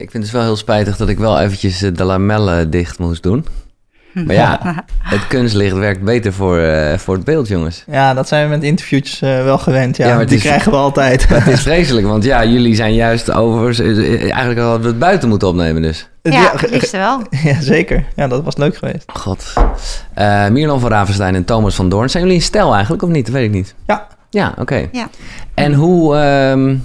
Ik vind het dus wel heel spijtig dat ik wel eventjes eh, de lamellen dicht moest doen. Maar ja, het kunstlicht werkt beter voor, eh, voor het beeld, jongens. Ja, dat zijn we met interviewtjes eh, wel gewend. Ja, Ja, maar het die is- krijgen we altijd. Het is vreselijk, want ja, jullie zijn juist over... Eigenlijk hadden we het buiten moeten opnemen dus. Ja, het liefst wel. ja, zeker. Ja, dat was leuk geweest. God. Eh Mirlan van Ravenstein en Thomas van Doorn. Zijn jullie een stel eigenlijk, of niet? Dat weet ik niet. Ja. Ja, oké. Ja. En hoe, ehm,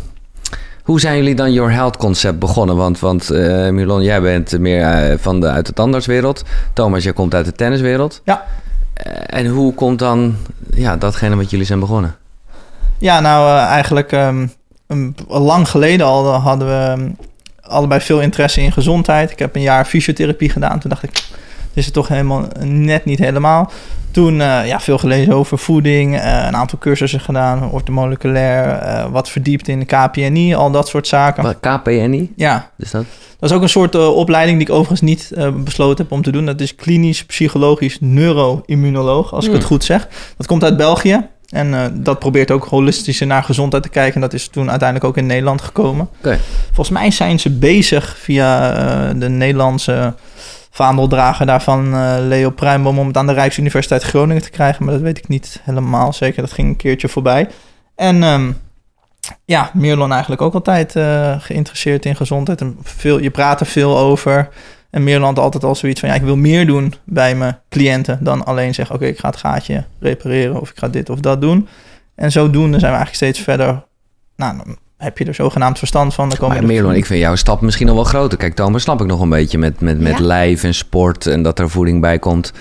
hoe zijn jullie dan Your Health concept begonnen? Want, want Mirlon, jij bent meer eh, van de, uit de tandartswereld. Thomas, jij komt uit de tenniswereld. Ja. Eh, en hoe komt dan ja, datgene wat jullie zijn begonnen? Ja, nou eigenlijk ehm, een, lang geleden al hadden we ehm, allebei veel interesse in gezondheid. Ik heb een jaar fysiotherapie gedaan. Toen dacht ik, dit is het toch helemaal net niet helemaal. Toen eh, ja, veel gelezen over voeding, eh, een aantal cursussen gedaan, ortomoleculair, eh wat verdiept in de KPNI, al dat soort zaken. Wat, KPNI? Ja, Dus dat? dat is ook een soort opleiding die ik overigens niet besloten heb om te doen. Dat is klinisch psychologisch neuroimmunoloog, als ik Hmm. het goed zeg. Dat komt uit België. En dat probeert ook holistischer naar gezondheid te kijken. En dat is toen uiteindelijk ook in Nederland gekomen. Volgens mij zijn ze bezig via de Nederlandse vaandeldrager daarvan, eh, Leo Pruimboom, om het aan de Rijksuniversiteit Groningen te krijgen. Maar dat weet ik niet helemaal zeker. Dat ging een keertje voorbij. En ehm, ja, Mirlon eigenlijk ook altijd eh, geïnteresseerd in gezondheid. En veel, je praat er veel over. En had altijd al zoiets van, ja, ik wil meer doen bij mijn cliënten dan alleen zeggen, oké, ik ga het gaatje repareren of ik ga dit of dat doen. En zodoende zijn we eigenlijk steeds verder, nou, heb je er zogenaamd verstand van. Dan komen Maar er- Mirlon, ik vind jouw stap misschien nog wel groter. Kijk, Thomas snap ik nog een beetje met, met, met Ja. lijf en sport en dat er voeding bij komt.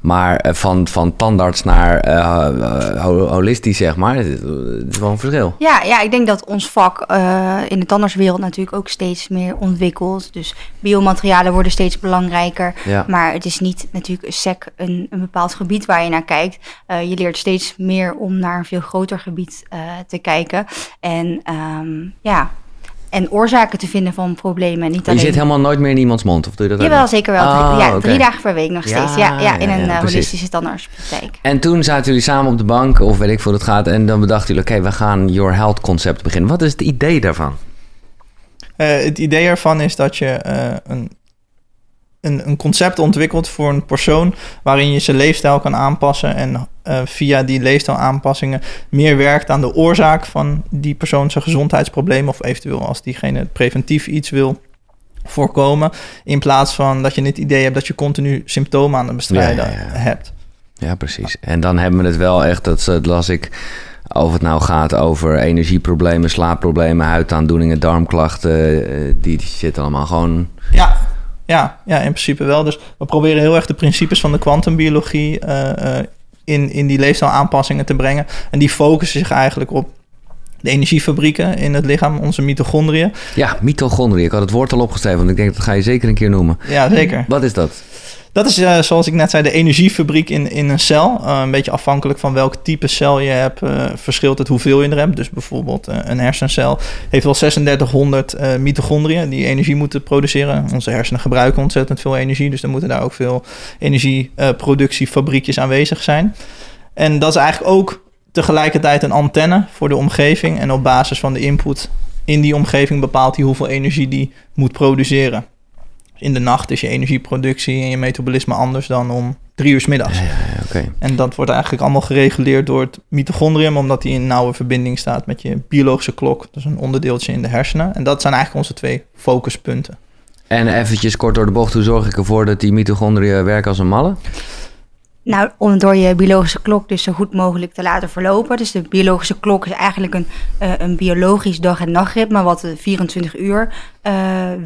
Maar eh, van, van tandarts naar eh, eh, ho- holistisch, zeg maar, het is, wel een verschil. Ja, ja, ik denk dat ons vak in de tandartswereld natuurlijk ook steeds meer ontwikkelt. Dus biomaterialen worden steeds belangrijker. Ja. Maar het is niet natuurlijk sec een, een bepaald gebied waar je naar kijkt. Je leert steeds meer om naar een veel groter gebied te kijken. En ehm, ja, en oorzaken te vinden van problemen. Niet Maar je alleen... zit helemaal nooit meer in iemands mond, of doe je dat ook Jawel, zeker wel. Oh, Drie, ja, drie dagen per week nog steeds. Ja, ja, in ja, een ja, eh, precies. holistische tandartspraktijk. En toen zaten jullie samen op de bank, of weet ik veel hoe het gaat, en dan bedachten jullie, oké, we gaan Your Health concept beginnen. Wat is het idee daarvan? Eh, het idee ervan is dat je eh, een, een, een concept ontwikkelt voor een persoon waarin je zijn leefstijl kan aanpassen en eh, via die leefstijlaanpassingen meer werkt aan de oorzaak van die persoon zijn gezondheidsprobleem of eventueel als diegene preventief iets wil voorkomen in plaats van dat je het idee hebt dat je continu symptomen aan het bestrijden Ja, ja, ja. hebt. Ja, precies. En dan hebben we het wel echt, dat, dat las ik, of het nou gaat over energieproblemen, slaapproblemen, huidaandoeningen, darmklachten, eh, die, die shit allemaal gewoon... Ja, ja, ja, in principe wel. Dus we proberen heel erg de principes van de kwantumbiologie eh, in, in die leefstijlaanpassingen te brengen. En die focussen zich eigenlijk op de energiefabrieken in het lichaam, onze mitochondriën. Ja, mitochondriën. Ik had het woord al opgeschreven, want ik denk dat ga je zeker een keer noemen. Ja, zeker. Wat is dat? Dat is, eh, zoals ik net zei, de energiefabriek in, in een cel. Eh, een beetje afhankelijk van welk type cel je hebt, eh, verschilt het hoeveel je er hebt. Dus bijvoorbeeld een hersencel heeft wel 3600 eh, mitochondriën die energie moeten produceren. Onze hersenen gebruiken ontzettend veel energie, dus dan moeten daar ook veel energieproductiefabriekjes aanwezig zijn. En dat is eigenlijk ook tegelijkertijd een antenne voor de omgeving. En op basis van de input in die omgeving bepaalt hij hoeveel energie die moet produceren. In de nacht is je energieproductie en je metabolisme anders dan om drie uur 's middags. Ja, ja. En dat wordt eigenlijk allemaal gereguleerd door het mitochondrium, omdat die in nauwe verbinding staat met je biologische klok. Dat is een onderdeeltje in de hersenen. En dat zijn eigenlijk onze twee focuspunten. En eventjes kort door de bocht, hoe zorg ik ervoor dat die mitochondriën werken als een malle? Nou, om door je biologische klok dus zo goed mogelijk te laten verlopen. Dus de biologische klok is eigenlijk een, eh, een biologisch dag- en nachtritme... wat de 24 uur eh,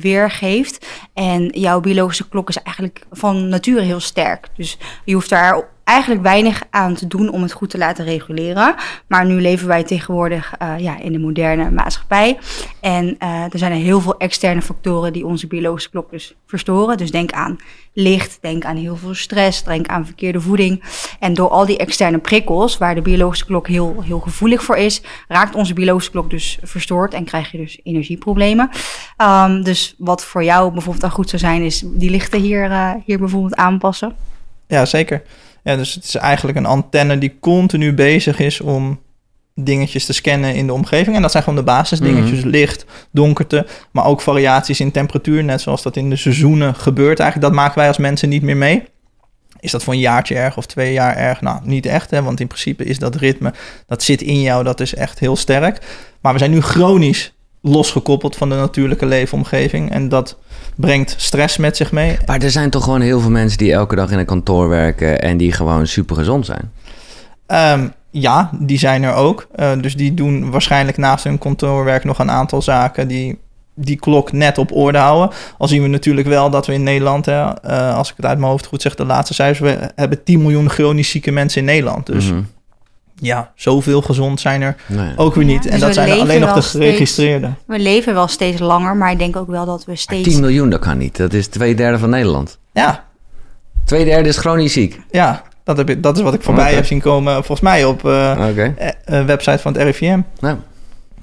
weergeeft. En jouw biologische klok is eigenlijk van nature heel sterk. Dus je hoeft daar eigenlijk weinig aan te doen om het goed te laten reguleren. Maar nu leven wij tegenwoordig eh, ja, in de moderne maatschappij. En eh, er zijn er heel veel externe factoren die onze biologische klok dus verstoren. Dus denk aan licht, denk aan heel veel stress, denk aan verkeerde voeding. En door al die externe prikkels, waar de biologische klok heel, heel gevoelig voor is, raakt onze biologische klok dus verstoord en krijg je dus energieproblemen. Ehm, dus wat voor jou bijvoorbeeld dan goed zou zijn, is die lichten hier, eh, hier bijvoorbeeld aanpassen. Ja, zeker. Ja, dus het is eigenlijk een antenne die continu bezig is om dingetjes te scannen in de omgeving. En dat zijn gewoon de basisdingetjes. Mhm. Licht, donkerte, maar ook variaties in temperatuur. Net zoals dat in de seizoenen gebeurt eigenlijk. Dat maken wij als mensen niet meer mee. Is dat voor een jaartje erg of twee jaar erg? Nou, niet echt, hè? want in principe is dat ritme, dat zit in jou, dat is echt heel sterk. Maar we zijn nu chronisch losgekoppeld van de natuurlijke leefomgeving. En dat brengt stress met zich mee. Maar er zijn toch gewoon heel veel mensen die elke dag in een kantoor werken en die gewoon super gezond zijn. Ehm, ja, die zijn er ook. Eh, dus die doen waarschijnlijk naast hun kantoorwerk nog een aantal zaken die die klok net op orde houden. Al zien we natuurlijk wel dat we in Nederland, hè, eh, als ik het uit mijn hoofd goed zeg, de laatste cijfers, we hebben 10 miljoen chronisch zieke mensen in Nederland. Dus Mhm. Ja, zoveel gezond zijn er Nee. ook weer niet. Ja, en dus dat zijn er alleen nog de steeds- geregistreerde. We leven wel steeds langer, maar ik denk ook wel dat we steeds... 10 miljoen, dat kan niet. Dat is twee derde van Nederland. Ja, Twee derde is chronisch ziek. ja dat, heb ik, dat is wat ik voorbij Oké. heb zien komen, volgens mij op eh, website van het RIVM. Nou.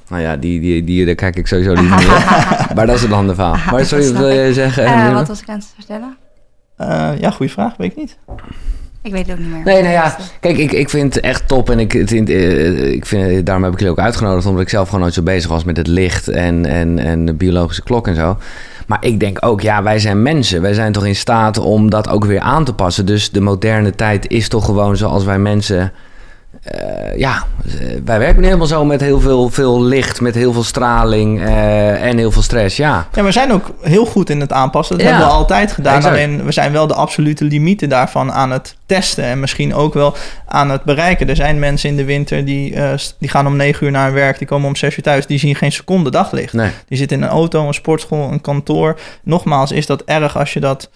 Nou ja, die, die, die, daar kijk ik sowieso niet naar. maar dat is een ander verhaal. Maar sorry, wat wil je zeggen? Eh, wat was ik aan het vertellen? Eh, ja, goede vraag, weet ik niet. Ik weet het ook niet meer. Nee, nou ja, kijk, ik, ik vind het echt top en ik, eh, ik vind, daarom heb ik jullie ook uitgenodigd, omdat ik zelf gewoon nooit zo bezig was met het licht en, en, en de biologische klok en zo. Maar ik denk ook, ja, wij zijn mensen. Wij zijn toch in staat om dat ook weer aan te passen. Dus de moderne tijd is toch gewoon zoals wij mensen. Eh, ja, eh, wij werken nu helemaal zo met heel veel, veel licht, met heel veel straling eh, en heel veel stress. Ja, Ja, we zijn ook heel goed in het aanpassen. Dat Ja. hebben we altijd gedaan. Exact. Alleen we zijn wel de absolute limieten daarvan aan het testen. En misschien ook wel aan het bereiken. Er zijn mensen in de winter die, die gaan om negen uur naar hun werk. Die komen om zes uur thuis. Die zien geen seconde daglicht. nee. Die zitten in een auto, een sportschool, een kantoor. Nogmaals, is dat erg als je dat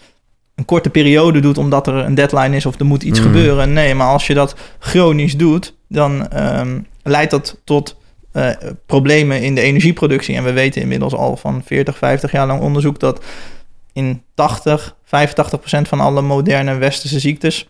een korte periode doet omdat er een deadline is of er moet iets Mhm. gebeuren? Nee, maar als je dat chronisch doet, dan ehm, leidt dat tot eh, problemen in de energieproductie. En we weten inmiddels al van 40, 50 jaar lang onderzoek dat in 80, 85 procent van alle moderne westerse ziektes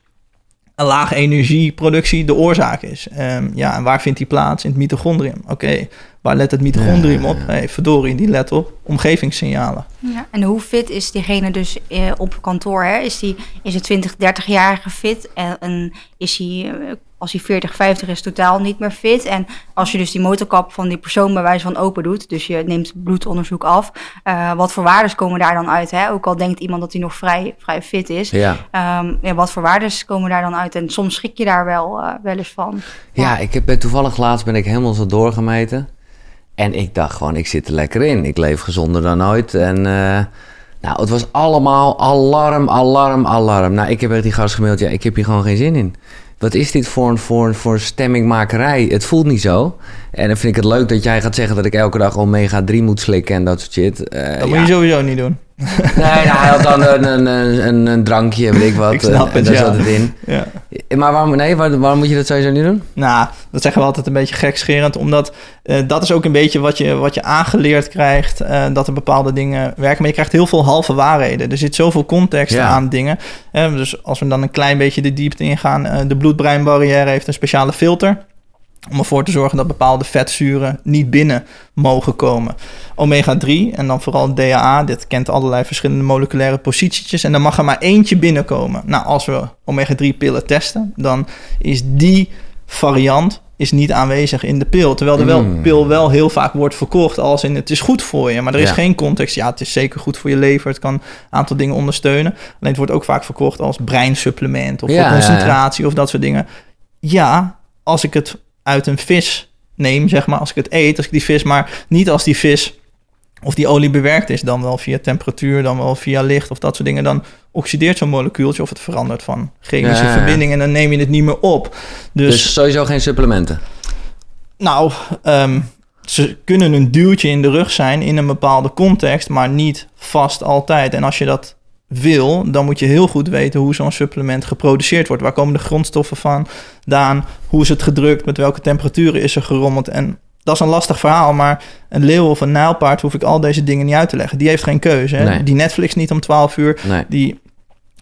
een lage energieproductie de oorzaak is. Ehm, ja, en waar vindt die plaats? In het mitochondrium. Oké, waar let het mitochondrium Ja, op? ja. Hey, verdorie, die let op omgevingssignalen. Ja, en hoe fit is diegene dus eh, op kantoor? Hè? Is, die, is een 20, 30-jarige fit? En, en is hij, eh, als hij 40, 50 is, totaal niet meer fit? En als je dus die motorkap van die persoon bij wijze van open doet... dus je neemt bloedonderzoek af... eh, wat voor waardes komen daar dan uit? Hè? Ook al denkt iemand dat hij nog vrij, vrij fit is... Ja. Ehm, ja, wat voor waardes komen daar dan uit? En soms schrik je daar wel, wel eens van. Ja, ik heb toevallig laatst ben ik helemaal zo doorgemeten. En ik dacht gewoon, ik zit er lekker in. Ik leef gezonder dan ooit. En eh, nou, het was allemaal alarm, alarm, alarm. Nou, ik heb echt die gast gemaild, ja, ik heb hier gewoon geen zin in. Wat is dit voor een voor, voor stemmingmakerij? Het voelt niet zo. En dan vind ik het leuk dat jij gaat zeggen dat ik elke dag omega 3 moet slikken en dat soort shit. Eh, Dat ja. moet je sowieso niet doen. Nee, nou, hij had dan een, een, een, een, drankje, weet ik wat. Ik snap en het, daar ja. zat het in. Ja. Maar waarom, nee, waar- waarom moet je dat sowieso niet doen? Nou, dat zeggen we altijd een beetje gekscherend, omdat eh, dat is ook een beetje wat je, wat je aangeleerd krijgt, eh, dat er bepaalde dingen werken. Maar je krijgt heel veel halve waarheden. Er zit zoveel context Ja. aan dingen. Eh, dus als we dan een klein beetje de diepte ingaan, eh, de bloed-breinbarrière heeft een speciale filter. Om ervoor te zorgen dat bepaalde vetzuren niet binnen mogen komen. Omega-3 en dan vooral DHA, dit kent allerlei verschillende moleculaire positietjes. En dan mag er maar eentje binnenkomen. Nou, als we omega-3-pillen testen, dan is die variant is niet aanwezig in de pil. Terwijl de wel, Mm. pil wel heel vaak wordt verkocht als in het is goed voor je. Maar er is Ja. geen context. Ja, het is zeker goed voor je lever. Het kan een aantal dingen ondersteunen. Alleen het wordt ook vaak verkocht als breinsupplement of Ja, voor ja. concentratie of dat soort dingen. Ja, als ik het uit een vis neem, zeg maar, als ik het eet, als ik die vis, maar niet als die vis of die olie bewerkt is, dan wel via temperatuur, dan wel via licht of dat soort dingen, dan oxideert zo'n molecuultje of het verandert van chemische Ja, ja, ja. verbinding en dan neem je het niet meer op. Dus, Dus, sowieso geen supplementen. nou, ehm, ze kunnen een duwtje in de rug zijn in een bepaalde context, maar niet vast altijd. En als je dat wil, dan moet je heel goed weten hoe zo'n supplement geproduceerd wordt. Waar komen de grondstoffen van? Daan, hoe is het gedrukt? Met welke temperaturen is er gerommeld? En dat is een lastig verhaal, maar een leeuw of een nijlpaard hoef ik al deze dingen niet uit te leggen. Die heeft geen keuze. Hè? Nee. Die Netflix niet om 12 uur. Nee. Die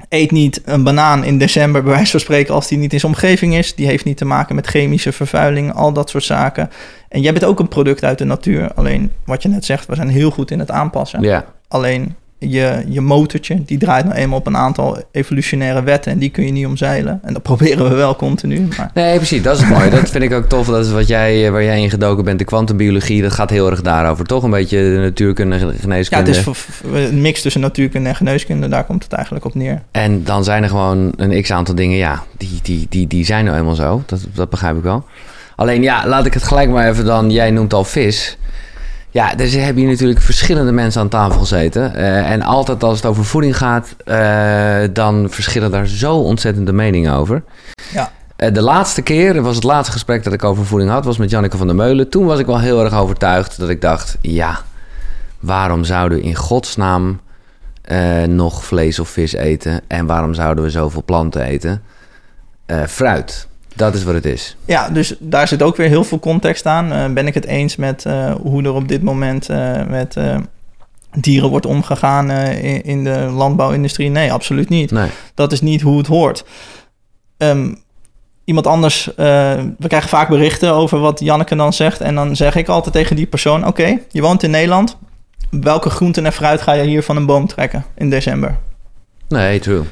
eet niet een banaan in december, bij wijze van spreken, als die niet in zijn omgeving is. Die heeft niet te maken met chemische vervuiling, al dat soort zaken. En jij bent ook een product uit de natuur. Alleen wat je net zegt, we zijn heel goed in het aanpassen. Ja. Alleen je, je motortje, die draait nou eenmaal op een aantal evolutionaire wetten en die kun je niet omzeilen. En dat proberen we wel continu. Maar... Nee, precies, dat is het mooie. Dat vind ik ook tof. Dat is wat jij, waar jij in gedoken bent, de kwantumbiologie. Dat gaat heel erg daarover, toch? Een beetje de natuurkunde, geneeskunde. Ja, het is een mix tussen natuurkunde en geneeskunde. Daar komt het eigenlijk op neer. En dan zijn er gewoon een x-aantal dingen, ja, die, die, die, die zijn nou eenmaal zo. Dat, dat begrijp ik wel. Alleen ja, laat ik het gelijk maar even dan. Jij noemt al vis. Ja, dus heb je natuurlijk verschillende mensen aan tafel gezeten. Uh, en altijd als het over voeding gaat, uh, dan verschillen daar zo ontzettend de meningen over. Ja. Uh, de laatste keer, was het laatste gesprek dat ik over voeding had, was met Janneke van der Meulen. Toen was ik wel heel erg overtuigd dat ik dacht, ja, waarom zouden we in godsnaam nog vlees of vis eten? En waarom zouden we zoveel planten eten? fruit. Dat is wat het is. Ja, dus daar zit ook weer heel veel context aan. Uh, ben ik het eens met uh, hoe er op dit moment uh, met dieren wordt omgegaan in, in, de landbouwindustrie? Nee, absoluut niet. Nee. Dat is niet hoe het hoort. Um, iemand anders, we krijgen vaak berichten over wat Janneke dan zegt. En dan zeg ik altijd tegen die persoon: Oké, okay, je woont in Nederland. Welke groenten en fruit ga je hier van een boom trekken in december? Nee, true.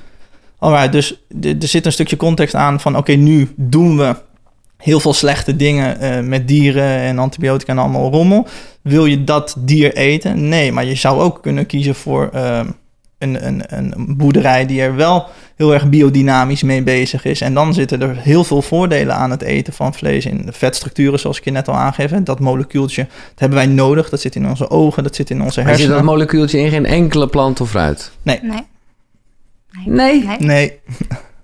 Alright, dus er zit een stukje context aan van oké, nu doen we heel veel slechte dingen uh, met dieren en antibiotica en allemaal rommel. Wil je dat dier eten? Nee, maar je zou ook kunnen kiezen voor uh, een, een, een boerderij die er wel heel erg biodynamisch mee bezig is. En dan zitten er heel veel voordelen aan het eten van vlees. In de vetstructuren, zoals ik je net al aangeef. Dat molecuultje, dat hebben wij nodig. Dat zit in onze ogen, dat zit in onze hersenen. Maar zit dat molecuultje in geen enkele plant of fruit? Nee. nee. Nee. Nee. nee.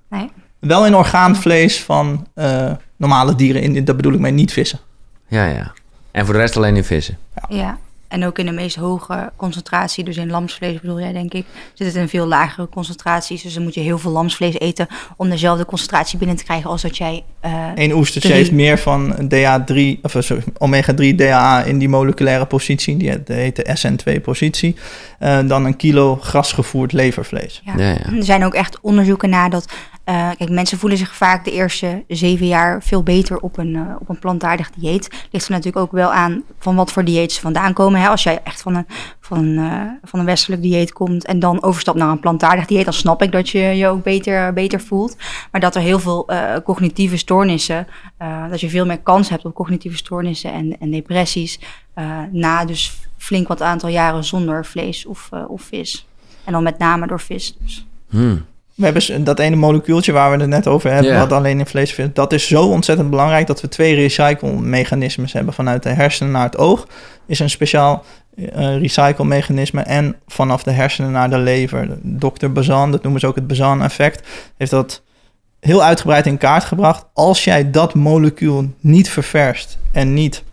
nee. Wel in orgaanvlees van uh, normale dieren. In, dat bedoel ik mee niet vissen. Ja, ja. En voor de rest alleen in vissen. Ja. ja. En ook in de meest hoge concentratie, dus in lamsvlees bedoel jij, denk ik, zit het in veel lagere concentraties. Dus dan moet je heel veel lamsvlees eten om dezelfde concentratie binnen te krijgen als dat jij. Uh, Eén oestertje heeft meer van DA3, of sorry, omega-3 DHA in die moleculaire positie, die heet de SN2-positie, uh, dan een kilo grasgevoerd levervlees. Ja. Ja, ja. Er zijn ook echt onderzoeken naar dat uh, kijk, mensen voelen zich vaak de eerste zeven jaar veel beter op een, uh, op een plantaardig dieet. Ligt er natuurlijk ook wel aan van wat voor dieet ze vandaan komen. Hè? Als jij echt van een, van, uh, van een westelijk dieet komt en dan overstapt naar een plantaardig dieet, dan snap ik dat je je ook beter, beter voelt. Maar dat er heel veel cognitieve stoornissen, dat je veel meer kans hebt op cognitieve stoornissen en, en depressies na dus flink wat aantal jaren zonder vlees of, of vis. En dan met name door vis dus. Hmm. We hebben dat ene molecuultje waar we het net over hebben, yeah. wat alleen in vlees vindt. Dat is zo ontzettend belangrijk dat we twee recycle-mechanismes hebben. Vanuit de hersenen naar het oog is een speciaal uh, recycle-mechanisme. En vanaf de hersenen naar de lever. Dr. Bazan, dat noemen ze ook het Bazan-effect, heeft dat heel uitgebreid in kaart gebracht. Als jij dat molecuul niet ververst en niet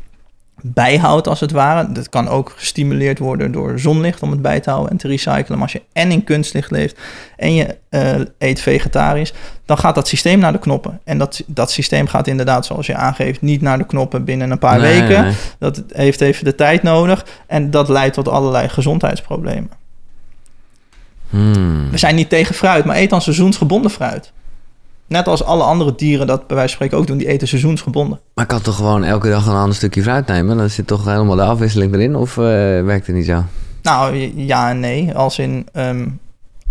bijhoudt, als het ware. Dat kan ook gestimuleerd worden door zonlicht om het bij te houden en te recyclen. Maar als je en in kunstlicht leeft en je uh, eet vegetarisch, dan gaat dat systeem naar de knoppen. En dat, dat systeem gaat inderdaad, zoals je aangeeft, niet naar de knoppen binnen een paar Nee, weken. nee. Dat heeft even de tijd nodig en dat leidt tot allerlei gezondheidsproblemen. Hmm. We zijn niet tegen fruit, maar eet dan seizoensgebonden fruit. Net als alle andere dieren dat bij wijze van spreken ook doen, die eten seizoensgebonden. Maar ik kan toch gewoon elke dag een ander stukje fruit nemen? Dan zit toch helemaal de afwisseling erin? Of eh, werkt het niet zo? Nou, ja en nee. Als in, ehm,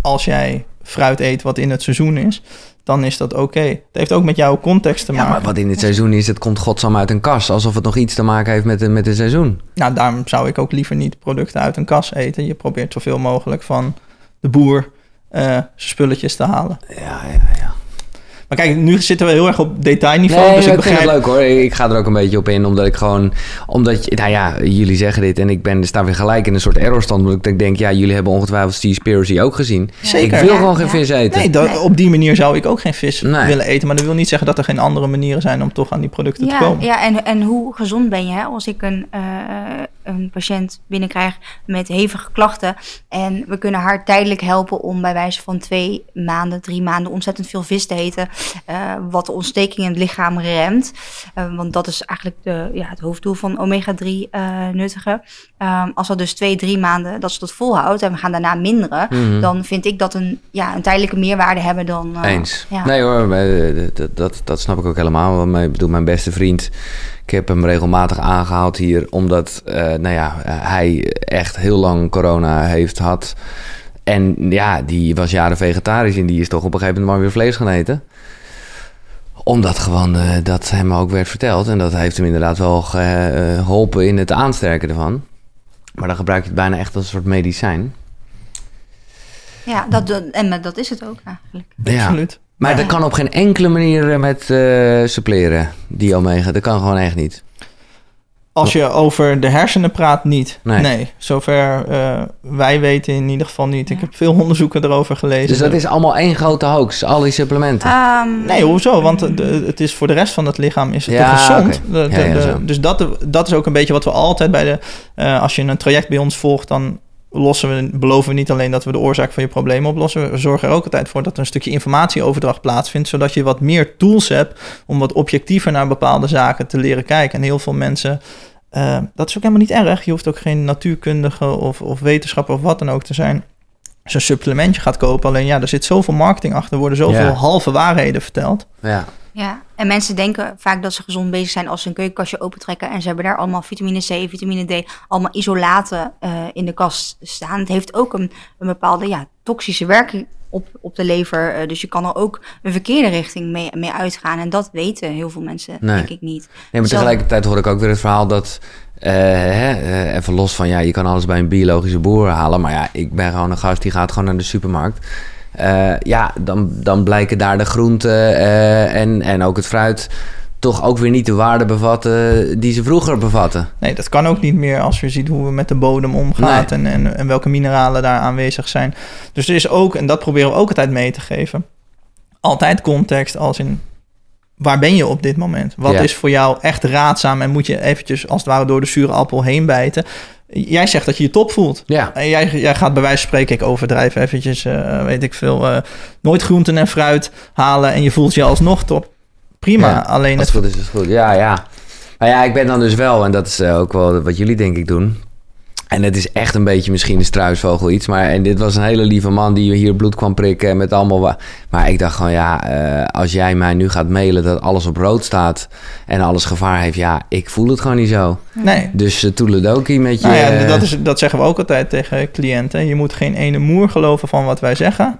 als jij fruit eet wat in het seizoen is, dan is dat oké. Het heeft ook met jouw context te Ja, maken. maar wat in het seizoen is, het komt godsam uit een kas. Alsof het nog iets te maken heeft met, de- met het seizoen. Nou, daarom zou ik ook liever niet producten uit een kas eten. Je probeert zoveel mogelijk van de boer zijn spulletjes te halen. Ja, ja, ja. Maar kijk, nu zitten we heel erg op detailniveau. Nee, dus ik ik vind het begrijp... leuk hoor. Ik ga er ook een beetje op in, omdat ik gewoon... Omdat, je, nou ja, jullie zeggen dit en ik ben, sta weer gelijk in een soort errorstand. Omdat ik denk, ja, jullie hebben ongetwijfeld Seaspiracy ook gezien. Zeker. Ik wil Ja, gewoon geen vis eten. Nee, dat- op die manier zou ik ook geen vis Nee. willen eten. Maar dat wil niet zeggen dat er geen andere manieren zijn om toch aan die producten te komen. ja en, en hoe gezond ben je hè? als ik een, eh, een patiënt binnenkrijg met hevige klachten en we kunnen haar tijdelijk helpen om bij wijze van twee maanden, drie maanden ontzettend veel vis te eten, eh, wat de ontsteking in het lichaam remt. Eh, want dat is eigenlijk de, ja, het hoofddoel van omega-3 eh, nuttigen. Ehm, als dat dus twee, drie maanden dat ze dat volhoudt en we gaan daarna minderen, Mhm. dan vind ik dat een, ja, een tijdelijke meerwaarde hebben dan... Eens. ja. Nee hoor, dat, dat, dat snap ik ook helemaal. Want mijn, bedoel, mijn beste vriend Ik heb hem regelmatig aangehaald hier, omdat eh, nou ja, hij echt heel lang corona heeft gehad. En ja, die was jaren vegetarisch en die is toch op een gegeven moment maar weer vlees gaan eten omdat gewoon uh, dat hem ook werd verteld. En dat heeft hem inderdaad wel geholpen in het aansterken ervan. Maar dan gebruik je het bijna echt als een soort medicijn. Ja, dat, en dat is het ook eigenlijk. Ja. Absoluut. Maar dat kan op geen enkele manier eh, met uh, suppleren, die omega. Dat kan gewoon echt niet. Als je over de hersenen praat, niet. Nee, zover uh, wij weten in ieder geval niet. Ik heb veel onderzoeken erover gelezen. Dus dat is allemaal één grote hoax, al die supplementen? Um, nee, hoezo? Want het is voor de rest van het lichaam is het ja, gezond. De, de, dus dat, dat is ook een beetje wat we altijd bij de... Uh, als je een traject bij ons volgt, dan lossen we, beloven we niet alleen dat we de oorzaak van je probleem oplossen. We zorgen er ook altijd voor dat er een stukje informatieoverdracht plaatsvindt. Zodat je wat meer tools hebt om wat objectiever naar bepaalde zaken te leren kijken. En heel veel mensen. Uh, dat is ook helemaal niet erg. Je hoeft ook geen natuurkundige of, of wetenschapper of wat dan ook te zijn. Als je een supplementje gaat kopen. Alleen ja, er zit zoveel marketing achter. Er worden zoveel halve waarheden verteld. Ja. Ja, en mensen denken vaak dat ze gezond bezig zijn als ze een keukenkastje opentrekken en ze hebben daar allemaal vitamine C, vitamine D, allemaal isolaten uh, in de kast staan. Het heeft ook een, een bepaalde ja, toxische werking op, op de lever. Uh, dus je kan er ook een verkeerde richting mee, mee uitgaan. En dat weten heel veel mensen, nee. denk ik niet. Nee, maar tegelijkertijd hoor ik ook weer het verhaal dat... Uh, hè, even los van, ja, je kan alles bij een biologische boer halen. Maar ja, ik ben gewoon een gast die gaat gewoon naar de supermarkt. Uh, ja, dan, dan blijken daar de groenten uh, en, en ook het fruit toch ook weer niet de waarde bevatten die ze vroeger bevatten. Nee, dat kan ook niet meer als je ziet hoe we met de bodem omgaan en, en, en welke mineralen daar aanwezig zijn. Dus er is ook, en dat proberen we ook altijd mee te geven, altijd context als in waar ben je op dit moment? Wat is voor jou echt raadzaam en moet je eventjes als het ware door de zure appel heen bijten? Jij zegt dat je je top voelt. Ja. En jij, jij gaat bij wijze van spreken, ik overdrijf eventjes, uh, weet ik veel, uh, nooit groenten en fruit halen en je voelt je alsnog top. Prima, ja, alleen het... goed is, het goed. Ja, ja. Maar ja, ik ben dan dus wel, en dat is uh, ook wel wat jullie denk ik doen en het is echt een beetje misschien een struisvogel iets. Maar en dit was een hele lieve man die hier bloed kwam prikken met allemaal... Maar ik dacht gewoon, ja, uh, als jij mij nu gaat mailen dat alles op rood staat... en alles gevaar heeft, ja, ik voel het gewoon niet zo. Nee. Dus uh, toeledoki met je... Nou ja, dat, is, dat zeggen we ook altijd tegen cliënten. Je moet geen ene moer geloven van wat wij zeggen.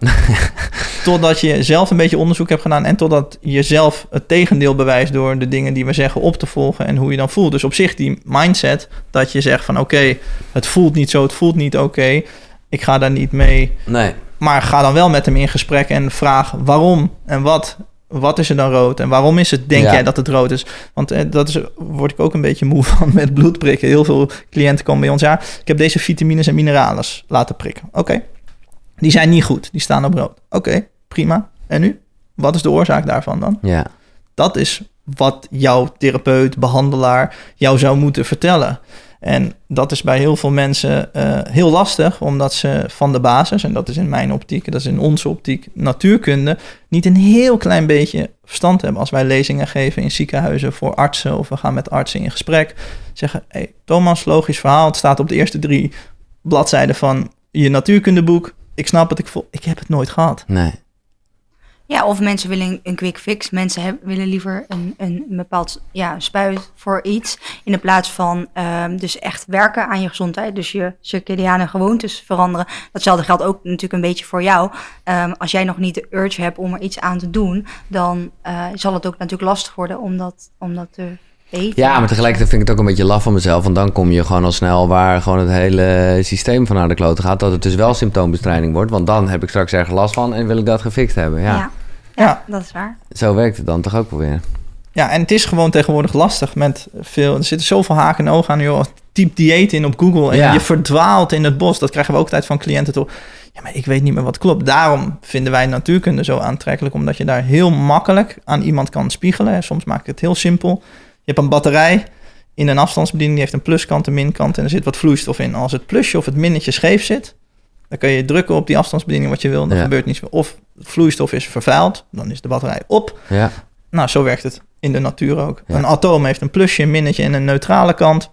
totdat je zelf een beetje onderzoek hebt gedaan... en totdat je zelf het tegendeel bewijst door de dingen die we zeggen op te volgen... en hoe je dan voelt. Dus op zich die mindset dat je zegt van oké het voelt niet zo, het voelt niet oké. Ik ga daar niet mee. Nee. Maar ga dan wel met hem in gesprek en vraag waarom en wat. Wat is er dan rood en waarom is het, denk jij dat het rood is? Want eh, dat is, word ik ook een beetje moe van met bloedprikken. Heel veel cliënten komen bij ons. Ja, ik heb deze vitamines en mineralen laten prikken. Oké, die zijn niet goed, die staan op rood. Oké, prima. En nu? Wat is de oorzaak daarvan dan? Ja. Dat is wat jouw therapeut, behandelaar jou zou moeten vertellen. En dat is bij heel veel mensen uh, heel lastig, omdat ze van de basis, en dat is in mijn optiek, dat is in onze optiek, natuurkunde, niet een heel klein beetje verstand hebben. Als wij lezingen geven in ziekenhuizen voor artsen, of we gaan met artsen in gesprek, zeggen: hey, Thomas, logisch verhaal, het staat op de eerste drie bladzijden van je natuurkundeboek. Ik snap het, ik, voel, ik heb het nooit gehad. Nee. Ja, of mensen willen een quick fix. Mensen hebben, willen liever een, een, bepaald ja, spuit voor iets. In de plaats van um, dus echt werken aan je gezondheid. Dus je circadiane gewoontes veranderen. Datzelfde geldt ook natuurlijk een beetje voor jou. Um, als jij nog niet de urge hebt om er iets aan te doen, dan uh, zal het ook natuurlijk lastig worden om dat, om dat te Eten. Ja, maar tegelijkertijd vind ik het ook een beetje laf van mezelf. Want dan kom je gewoon al snel waar gewoon het hele systeem van naar de kloten gaat. Dat het dus wel symptoombestrijding wordt. Want dan heb ik straks ergens last van en wil ik dat gefixt hebben. Ja, ja. Ja dat is waar. Zo werkt het dan toch ook wel weer. Ja, en het is gewoon tegenwoordig lastig met veel... Er zitten zoveel haken en ogen aan, joh. Typ dieet in op Google en je verdwaalt in het bos. Dat krijgen we ook tijd van cliënten toch. Ja, maar ik weet niet meer wat klopt. Daarom vinden wij natuurkunde zo aantrekkelijk. Omdat je daar heel makkelijk aan iemand kan spiegelen. Soms maak ik het heel simpel. Je hebt een batterij in een afstandsbediening, die heeft een pluskant, een minkant en er zit wat vloeistof in. Als het plusje of het minnetje scheef zit, dan kun je drukken op die afstandsbediening wat je wil. Dan gebeurt niets meer. Of vloeistof is vervuild, dan is de batterij op. Ja. Nou, zo werkt het in de natuur ook. Een atoom heeft een plusje, een minnetje en een neutrale kant.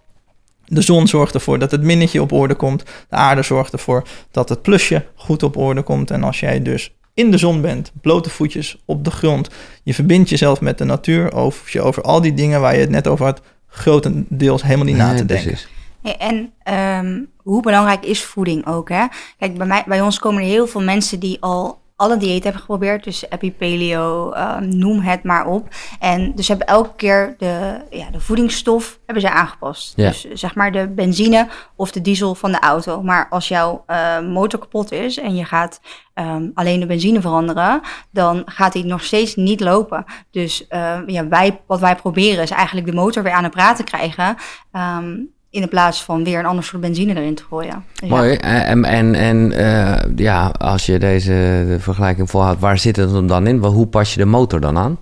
De zon zorgt ervoor dat het minnetje op orde komt. De aarde zorgt ervoor dat het plusje goed op orde komt. En als jij dus in de zon bent, blote voetjes op de grond, je verbindt jezelf met de natuur, of je over al die dingen waar je het net over had, grotendeels helemaal niet na te denken. precies. En ehm, hoe belangrijk is voeding ook, hè? Kijk, bij, mij, bij ons komen er heel veel mensen die al alle diëten hebben geprobeerd. Dus epi, paleo, ehm, noem het maar op. En dus hebben elke keer de, ja, de voedingsstof hebben ze aangepast. Ja. Dus zeg maar de benzine of de diesel van de auto. Maar als jouw eh, motor kapot is en je gaat ehm, alleen de benzine veranderen, dan gaat hij nog steeds niet lopen. Dus ja, wij, wat wij proberen is eigenlijk de motor weer aan het praten krijgen. ehm, in de plaats van weer een ander soort benzine erin te gooien. Mooi. En, en, en eh, ja, als je deze de vergelijking volhoudt, waar zit het dan in? Hoe pas je de motor dan aan?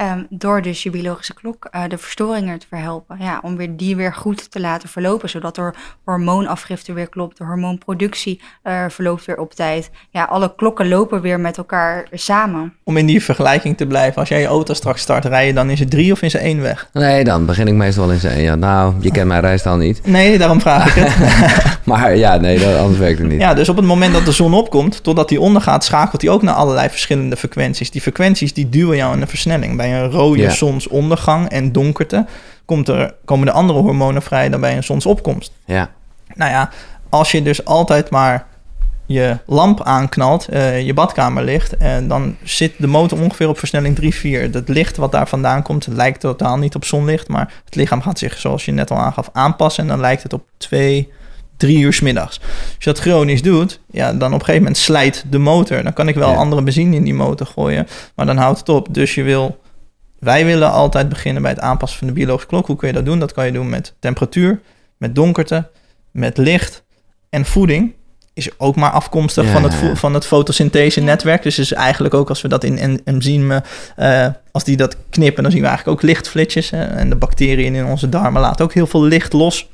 Ehm, door dus je biologische klok eh, de verstoringen te verhelpen. Ja, om weer die weer goed te laten verlopen. Zodat er hormoonafgifte weer klopt. De hormoonproductie eh, verloopt weer op tijd. Ja, alle klokken lopen weer met elkaar samen. Om in die vergelijking te blijven, als jij je auto straks start rijden, dan is het drie of is het één weg? Nee, dan begin ik meestal wel in zijn. Ja, nou, je kent mijn rijstijl niet. Nee, daarom vraag ik het. Maar ja, nee, dat, anders werkt het niet. Ja, dus op het moment dat de zon opkomt, totdat die ondergaat, schakelt hij ook naar allerlei verschillende frequenties. Die frequenties die duwen jou in een versnelling. Bij een rode Ja. zonsondergang en donkerte komt er, komen de andere hormonen vrij dan bij een zonsopkomst. Ja, Nou ja, als je dus altijd maar je lamp aanknalt, eh, je badkamer ligt, en dan zit de motor ongeveer op versnelling 3, 4. Het licht wat daar vandaan komt, lijkt totaal niet op zonlicht, maar het lichaam gaat zich, zoals je net al aangaf, aanpassen en dan lijkt het op 2, 3 uur 's middags. Als je dat chronisch doet, ja, dan op een gegeven moment slijt de motor. Dan kan ik wel Ja. andere benzine in die motor gooien, maar dan houdt het op. Dus je wil, wij willen altijd beginnen bij het aanpassen van de biologische klok. Hoe kun je dat doen? Dat kan je doen met temperatuur, met donkerte, met licht en voeding is ook maar afkomstig Ja, van, het ja, van het fotosynthese-netwerk. Dus is eigenlijk ook als we dat in en- enzymen, eh, als die dat knippen, dan zien we eigenlijk ook lichtflitsjes. hè. en de bacteriën in onze darmen laten ook heel veel licht los.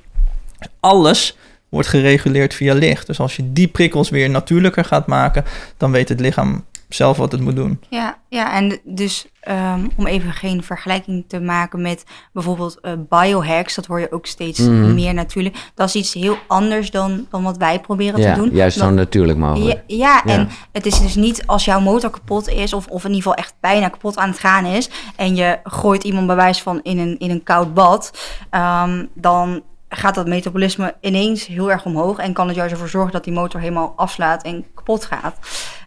Alles wordt gereguleerd via licht. Dus als je die prikkels weer natuurlijker gaat maken, dan weet het lichaam zelf wat het moet doen. Ja, ja en dus ehm, om even geen vergelijking te maken met bijvoorbeeld eh, biohacks, dat hoor je ook steeds Mhm. meer natuurlijk. Dat is iets heel anders dan, dan wat wij proberen ja te doen. juist Dan- zo natuurlijk mogelijk. Ja, ja, Ja. en het is dus niet als jouw motor kapot is, of, of in ieder geval echt bijna kapot aan het gaan is, en je gooit iemand bij wijze van in een, in een koud bad, ehm, dan gaat dat metabolisme ineens heel erg omhoog en kan het juist ervoor zorgen dat die motor helemaal afslaat en kapot gaat.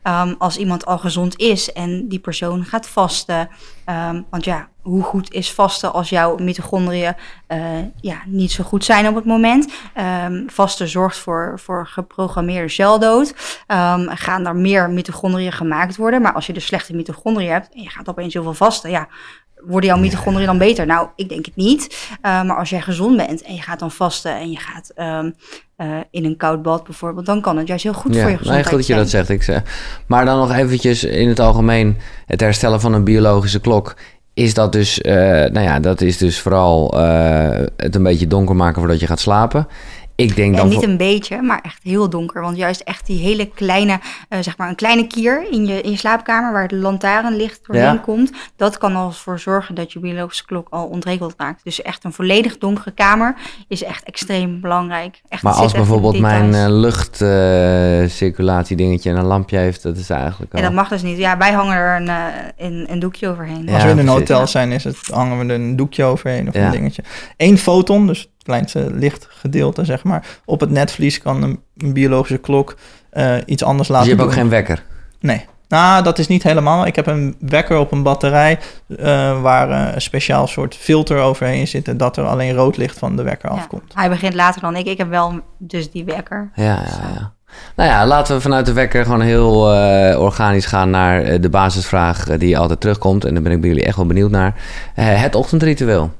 Ehm, als iemand al gezond is en die persoon gaat vasten, ehm, want ja, hoe goed is vasten als jouw mitochondriën eh, ja, niet zo goed zijn op het moment? Ehm, vasten zorgt voor, voor geprogrammeerde celdood. Gaan er meer mitochondriën gemaakt worden. Maar als je dus slechte mitochondriën hebt en je gaat opeens heel veel vasten, ja, worden jouw mitochondriën dan beter? Nou, ik denk het niet. Eh, maar als jij gezond bent en je gaat dan vasten en je gaat ehm, eh, in een koud bad bijvoorbeeld, dan kan het juist heel goed ja, voor je nee, gezondheid goed dat je dat zegt. Ik zeg. Maar dan nog eventjes in het algemeen het herstellen van een biologische klok. Is dat dus, eh, nou ja, dat is dus vooral het een beetje donker maken voordat je gaat slapen. Ik denk En dan niet voor- een beetje, maar echt heel donker. Want juist echt die hele kleine, eh, zeg maar een kleine kier in je, in je slaapkamer... waar het lantaarnlicht doorheen Ja. komt... dat kan er voor zorgen dat je biologische klok al ontregeld raakt. Dus echt een volledig donkere kamer is echt extreem belangrijk. Echt, Maar als bijvoorbeeld mijn details. eh, luchtcirculatie dingetje en een lampje heeft, dat is eigenlijk al... En dat mag dus niet. Ja, wij hangen er een, eh, een, een doekje overheen. Ja, Als we in een precies. hotel zijn, is het, hangen we er een doekje overheen of Ja. een dingetje. Eén foton, dus kleinste lichtgedeelte, zeg maar. Op het netvlies kan een, een biologische klok eh, iets anders Dus laten je hebt ook geen wekker. Nee. Nou, dat is niet helemaal. Ik heb een wekker op een batterij eh, waar eh, een speciaal soort filter overheen zit... en dat er alleen rood licht van de wekker Ja. afkomt. Hij begint later dan ik. Ik heb wel dus die wekker. Ja, ja, ja. Nou ja, laten we vanuit de wekker gewoon heel eh, organisch gaan naar de basisvraag die altijd terugkomt. En daar ben ik bij jullie echt wel benieuwd naar. Eh, het ochtendritueel.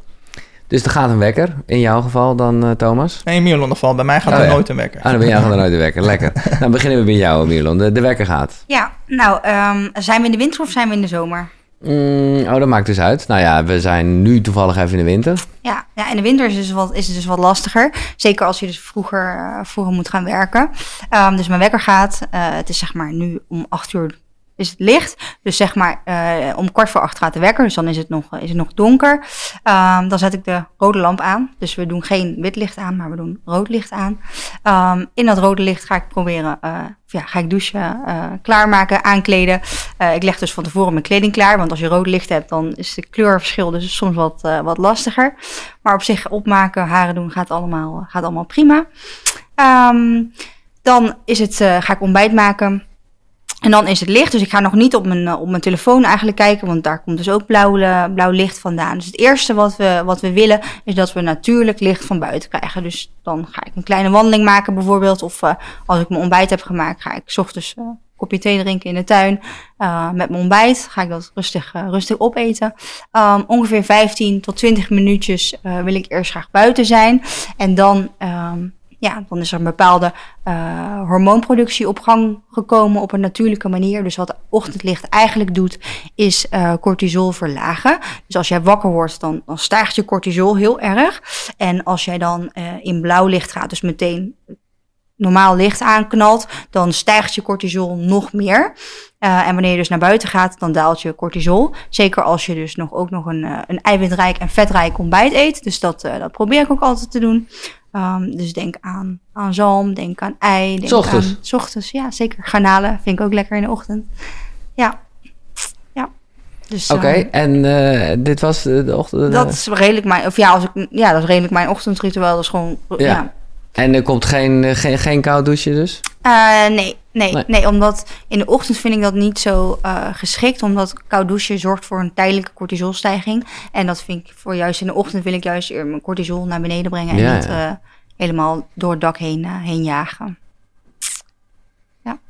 Dus er gaat een wekker, in jouw geval dan, eh, Thomas. Nee, in Mierland geval. Bij mij gaat Oh, er ja. nooit een wekker. Ah, dan ben jij gewoon uit de wekker. Lekker. Dan beginnen we bij jou, Mirlon. De, de wekker gaat. Ja, nou, ehm, zijn we in de winter of zijn we in de zomer? Mm, oh, dat maakt dus uit. Nou ja, we zijn nu toevallig even in de winter. Ja, ja in de winter is, dus wat, is het dus wat lastiger. Zeker als je dus vroeger, eh, vroeger moet gaan werken. Ehm, dus mijn wekker gaat. eh, het is zeg maar nu om acht uur is het licht. Dus zeg maar eh, om kwart voor acht gaat de wekker, dus dan is het nog, is het nog donker. Ehm, dan zet ik de rode lamp aan. Dus we doen geen wit licht aan, maar we doen rood licht aan. Ehm, in dat rode licht ga ik proberen, eh, ja, ga ik douchen, eh, klaarmaken, aankleden. Ik leg dus van tevoren mijn kleding klaar, want als je rood licht hebt, dan is de kleurverschil dus soms wat, wat lastiger. Maar op zich opmaken, haren doen, gaat allemaal, gaat allemaal prima. Ehm, dan is het, ga ik ontbijt maken. En dan is het licht, dus ik ga nog niet op mijn, eh, op mijn telefoon eigenlijk kijken, want daar komt dus ook blauw, eh, blauw licht vandaan. Dus het eerste wat we, wat we willen, is dat we natuurlijk licht van buiten krijgen. Dus dan ga ik een kleine wandeling maken bijvoorbeeld, of eh, als ik mijn ontbijt heb gemaakt, ga ik 's ochtends een kopje thee drinken in de tuin. Met mijn ontbijt ga ik dat rustig, rustig opeten. Um, ongeveer 15 tot 20 minuutjes wil ik eerst graag buiten zijn. En dan, ehm, ja, dan is er een bepaalde eh, hormoonproductie op gang gekomen op een natuurlijke manier. Dus wat ochtendlicht eigenlijk doet, is eh, cortisol verlagen. Dus als jij wakker wordt, dan, dan stijgt je cortisol heel erg. En als jij dan eh, in blauw licht gaat, dus meteen normaal licht aanknalt, dan stijgt je cortisol nog meer. Eh, en wanneer je dus naar buiten gaat, dan daalt je cortisol. Zeker als je dus nog, ook nog een, eh, een eiwitrijk en vetrijk ontbijt eet. Dus dat, eh, dat probeer ik ook altijd te doen. Ehm, dus denk aan, aan zalm, denk aan ei. Denk ochtends? Aan, ochtends, ja, zeker. Garnalen vind ik ook lekker in de ochtend. Ja, ja. Dus, Oké, ehm, en dit was de, de ochtend... dat is redelijk mijn, of ja, als ik, ja, dat is redelijk mijn ochtendritueel. Dat is gewoon, Ja. ja En er komt geen, eh, geen, geen koud douche dus? Eh, nee, nee, Nee. nee, omdat in de ochtend vind ik dat niet zo eh, geschikt. Omdat koud douchen zorgt voor een tijdelijke cortisolstijging. En dat vind ik voor juist in de ochtend wil ik juist mijn cortisol naar beneden brengen. En Ja, niet ja. helemaal door het dak heen, heen jagen.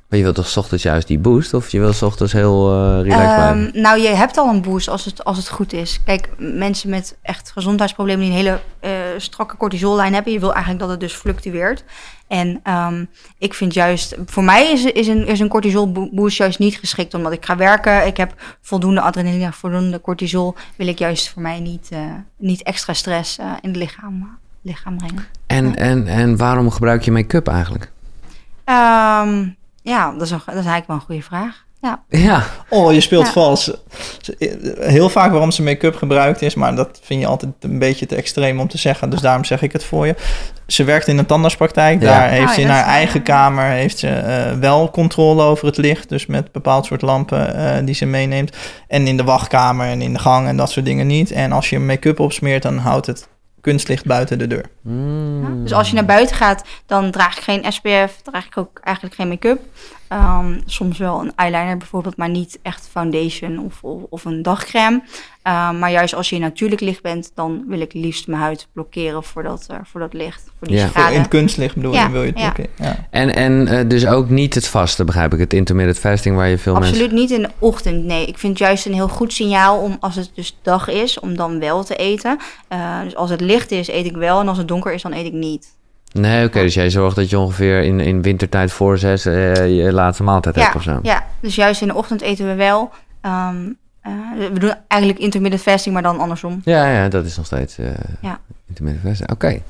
Maar je wilt toch 's ochtends juist die boost? Of je wilt 's ochtends heel relaxed blijven? Ehm, nou, je hebt al een boost als het, als het goed is. Kijk, mensen met echt gezondheidsproblemen die een hele strakke cortisollijn hebben, je wil eigenlijk dat het dus fluctueert. En ehm, ik vind juist, voor mij is, is een, is een cortisolboost juist niet geschikt, omdat ik ga werken. Ik heb voldoende adrenaline, voldoende cortisol. Wil ik juist voor mij niet, eh, niet extra stress eh, in het lichaam, lichaam brengen. En, en, en waarom gebruik je make-up eigenlijk? Ehm, ja, dat is, een, dat is eigenlijk wel een goede vraag. Ja. Ja, Oh, je speelt Ja. vals. Heel vaak waarom ze make-up gebruikt is, maar dat vind je altijd een beetje te extreem om te zeggen. Dus daarom zeg ik het voor je. Ze werkt in een tandartspraktijk. Ja. Daar heeft Oh, ze in haar eigen kamer heeft ze, eh, wel controle over het licht. Dus met bepaald soort lampen eh, die ze meeneemt. En in de wachtkamer en in de gang en dat soort dingen niet. En als je make-up opsmeert, dan houdt het kunstlicht buiten de deur. Mm. Dus als je naar buiten gaat, dan draag ik geen SPF, draag ik ook eigenlijk geen make-up. Ehm, soms wel een eyeliner bijvoorbeeld, maar niet echt foundation of, of, of een dagcreme. Ehm, maar juist als je in natuurlijk licht bent, dan wil ik liefst mijn huid blokkeren voor dat, eh, voor dat licht, voor die Ja. Voor in het kunstlicht bedoel je, Ja, wil je het ja. blokkeren. Ja. En, en eh, dus ook niet het vaste, begrijp ik. Het intermittent fasting waar je veel Absoluut mensen... niet in de ochtend, nee. Ik vind het juist een heel goed signaal om, als het dus dag is, om dan wel te eten. Eh, dus als het licht is, eet ik wel. En als het donker is, dan eet ik niet. Nee, oké. dus jij zorgt dat je ongeveer in, in wintertijd voor zes eh, je laatste maaltijd hebt of zo. Ja, dus juist in de ochtend eten we wel. Ehm, eh, we doen eigenlijk intermittent fasting, maar dan andersom. Ja, ja, dat is nog steeds eh Ja. intermittent fasting. Oké.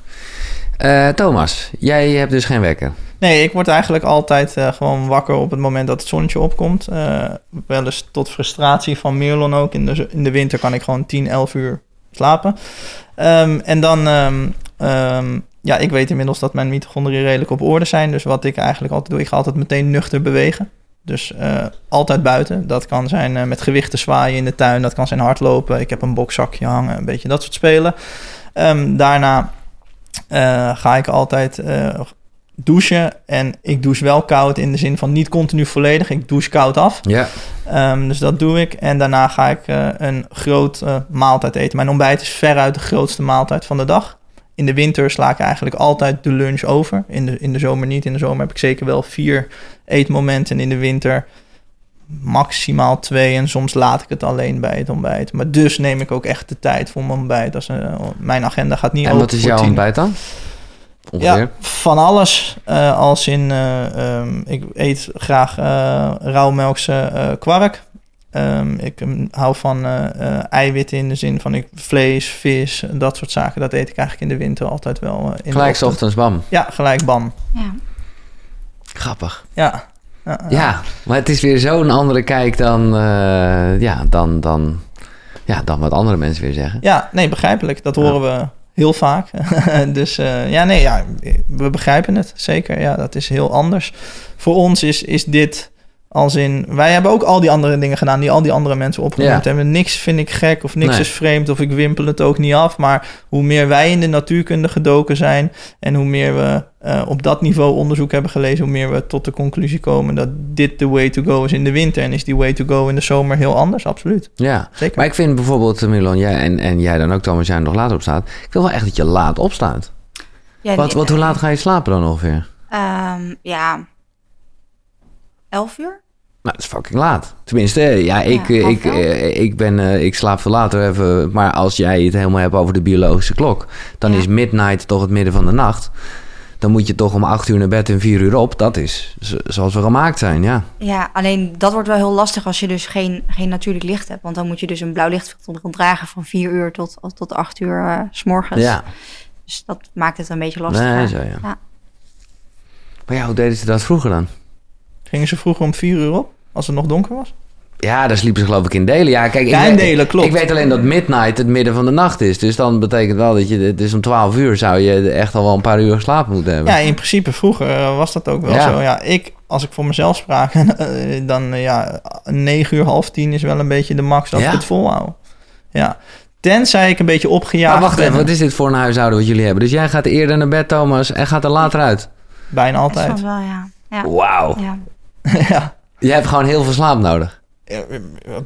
Eh, Thomas, jij hebt dus geen wekker. Nee, ik word eigenlijk altijd eh, gewoon wakker op het moment dat het zonnetje opkomt. Eh, wel eens tot frustratie van Merlon ook. In de, in de winter kan ik gewoon 10, 11 uur slapen. Ehm, en dan, ehm, ehm, ja, ik weet inmiddels dat mijn mitochondriën redelijk op orde zijn. Dus wat ik eigenlijk altijd doe, ik ga altijd meteen nuchter bewegen. Dus eh, altijd buiten. Dat kan zijn eh, met gewichten zwaaien in de tuin. Dat kan zijn hardlopen. Ik heb een bokzakje hangen. Een beetje dat soort spelen. Ehm, daarna eh, ga ik altijd douchen. En ik douche wel koud in de zin van niet continu volledig. Ik douche koud af. Ja. Ehm, dus dat doe ik. En daarna ga ik een groot maaltijd eten. Mijn ontbijt is veruit de grootste maaltijd van de dag. In de winter sla ik eigenlijk altijd de lunch over. In de, in de zomer niet. In de zomer heb ik zeker wel vier eetmomenten. En in de winter maximaal twee. En soms laat ik het alleen bij het ontbijt. Maar dus neem ik ook echt de tijd voor mijn ontbijt. Als, eh, mijn agenda gaat niet En open wat is jouw tien. ontbijt dan? Ongeveer? Ja, van alles. Eh, als in, eh, ehm, ik eet graag eh rauwmelkse kwark. Ehm, ik ehm, hou van eh, eh, eiwitten in de zin van ik, vlees, vis, dat soort zaken. Dat eet ik eigenlijk in de winter altijd wel. eh, in de Gelijk ochtends, bam. Ja, gelijk bam. Ja. Grappig. Ja. Ja, Ja, maar het is weer zo'n andere kijk dan, eh, ja, dan, dan, ja, dan wat andere mensen weer zeggen. Ja, nee, begrijpelijk. Dat horen we heel vaak. dus eh, ja, nee, ja, we begrijpen het zeker. Ja, dat is heel anders. Voor ons is, is dit als in... Wij hebben ook al die andere dingen gedaan die al die andere mensen opgenoemd Ja. hebben. Niks vind ik gek of niks Nee. is vreemd of ik wimpel het ook niet af. Maar hoe meer wij in de natuurkunde gedoken zijn... en hoe meer we eh, op dat niveau onderzoek hebben gelezen... hoe meer we tot de conclusie komen dat dit de way to go is in de winter. En is die way to go in de zomer heel anders, absoluut. Ja, Zeker. maar ik vind bijvoorbeeld, eh, Milan, jij en, en jij dan ook, Thomas, jij nog later opstaat. Ik wil wel echt dat je laat opstaat. Ja, Wat, nee, wat, hoe laat ga je slapen dan ongeveer? ehm, ja, elf uur? Nou, dat is fucking laat. Tenminste, eh, ja, ik, Ja, eh, ik, elf. eh, ik, ben, eh, ik slaap veel later even. Maar als jij het helemaal hebt over de biologische klok, dan Ja. is midnight toch het midden van de nacht. Dan moet je toch om acht uur naar bed en vier uur op. Dat is zo- zoals we gemaakt zijn, ja. Ja, alleen dat wordt wel heel lastig als je dus geen, geen natuurlijk licht hebt. Want dan moet je dus een blauw lichtfilter dragen van 4 uur tot, tot 8 uur eh, s morgens. Ja, Dus dat maakt het een beetje lastig. nee, zo ja. Ja. Maar ja, hoe deden ze dat vroeger dan? Gingen ze vroeger om vier uur op, als het nog donker was? Ja, daar sliepen ze geloof ik in delen. Ja, kijk, ik Ja, in weet- delen, klopt. Ik weet alleen dat midnight het midden van de nacht is. Dus dan betekent wel dat je... Het is om 12 uur zou je echt al wel een paar uur geslapen moeten hebben. Ja, in principe vroeger eh, was dat ook wel Ja. zo. Ja, ik, als ik voor mezelf spraak, eh, dan eh, ja, 9 uur, half tien is wel een beetje de max dat Ja? ik het volhoud. Ja. Tenzij ik een beetje opgejaagd maar wacht ben. even, wat is dit voor een huishouden wat jullie hebben? Dus jij gaat eerder naar bed, Thomas, en gaat er later uit? Bijna altijd. wel, ja. Ja. Wauw. ja. ja. Jij hebt gewoon heel veel slaap nodig.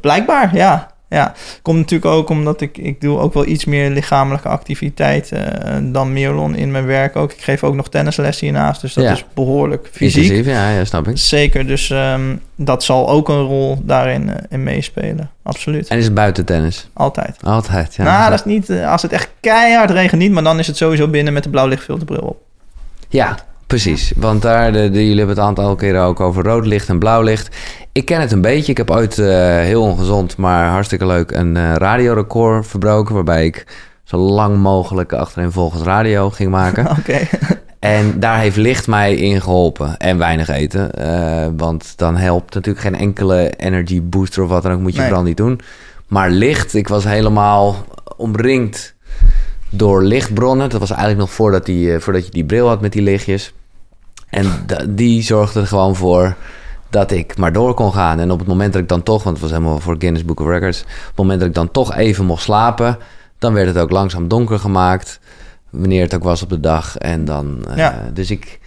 Blijkbaar, ja. Ja, komt natuurlijk ook omdat ik, ik doe ook wel iets meer lichamelijke activiteit eh, dan Mirlon in mijn werk ook. Ik geef ook nog tennisles hiernaast, dus dat Ja. is behoorlijk fysiek. Intensief, ja, ja, snap ik. Zeker, dus ehm, dat zal ook een rol daarin eh, in meespelen. Absoluut. En is het buiten tennis? Altijd. Altijd, ja. nou, dat is niet, eh, als het echt keihard regent niet, maar dan is het sowieso binnen met de blauwlichtfilterbril op. Ja, precies. Want daar, de, de- jullie hebben het een aantal keren ook over rood licht en blauw licht. Ik ken het een beetje. Ik heb ooit eh, heel ongezond, maar hartstikke leuk een eh, radiorecord verbroken. Waarbij ik zo lang mogelijk achterin volgens radio ging maken. Oké. En daar heeft licht mij in geholpen. En weinig eten. Eh, want dan helpt natuurlijk geen enkele energy booster of wat dan ook. Moet je Nee. vooral niet doen. Maar licht, ik was helemaal omringd door lichtbronnen. Dat was eigenlijk nog voordat, die, voordat je die bril had met die lichtjes. En die zorgde er gewoon voor dat ik maar door kon gaan. En op het moment dat ik dan toch, want het was helemaal voor Guinness Book of Records. Op het moment dat ik dan toch even mocht slapen, dan werd het ook langzaam donker gemaakt. Wanneer het ook was op de dag. En dan, eh, Ja. dus ik...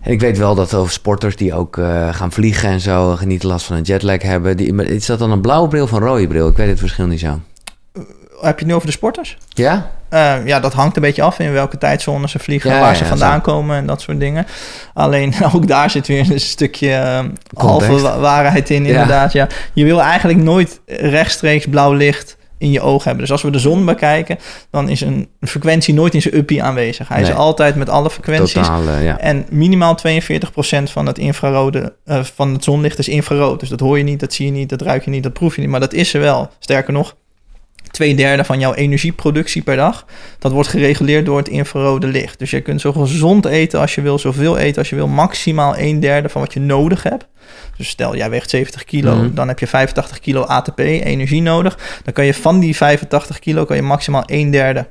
En ik weet wel dat over sporters die ook eh, gaan vliegen en zo, niet last van een jetlag hebben. Die, is dat dan een blauwe bril of een rode bril? Ik weet het verschil niet zo. Heb je het nu over de sporters? Ja? Eh, ja, dat hangt een beetje af in welke tijdzone ze vliegen, Ja, waar ja, ze vandaan zo. komen en dat soort dingen. Alleen ook daar zit weer een stukje eh, halve wa- waarheid in, inderdaad. Ja. Je wil eigenlijk nooit rechtstreeks blauw licht in je oog hebben. Dus als we de zon bekijken, dan is een frequentie nooit in zijn uppie aanwezig. Hij Nee. is altijd met alle frequenties. Totaal, ja. En minimaal 42% van het infrarode eh, van het zonlicht is infrarood. Dus dat hoor je niet, dat zie je niet, dat ruik je niet, dat proef je niet. Maar dat is er wel. Sterker nog, twee derde van jouw energieproductie per dag, dat wordt gereguleerd door het infrarode licht. Dus je kunt zo gezond eten als je wil, zoveel eten als je wil. Maximaal een derde van wat je nodig hebt. Dus stel, jij weegt 70 kilo, Mhm. dan heb je 85 kilo ATP, energie nodig. Dan kan je van die 85 kilo kan je maximaal een derde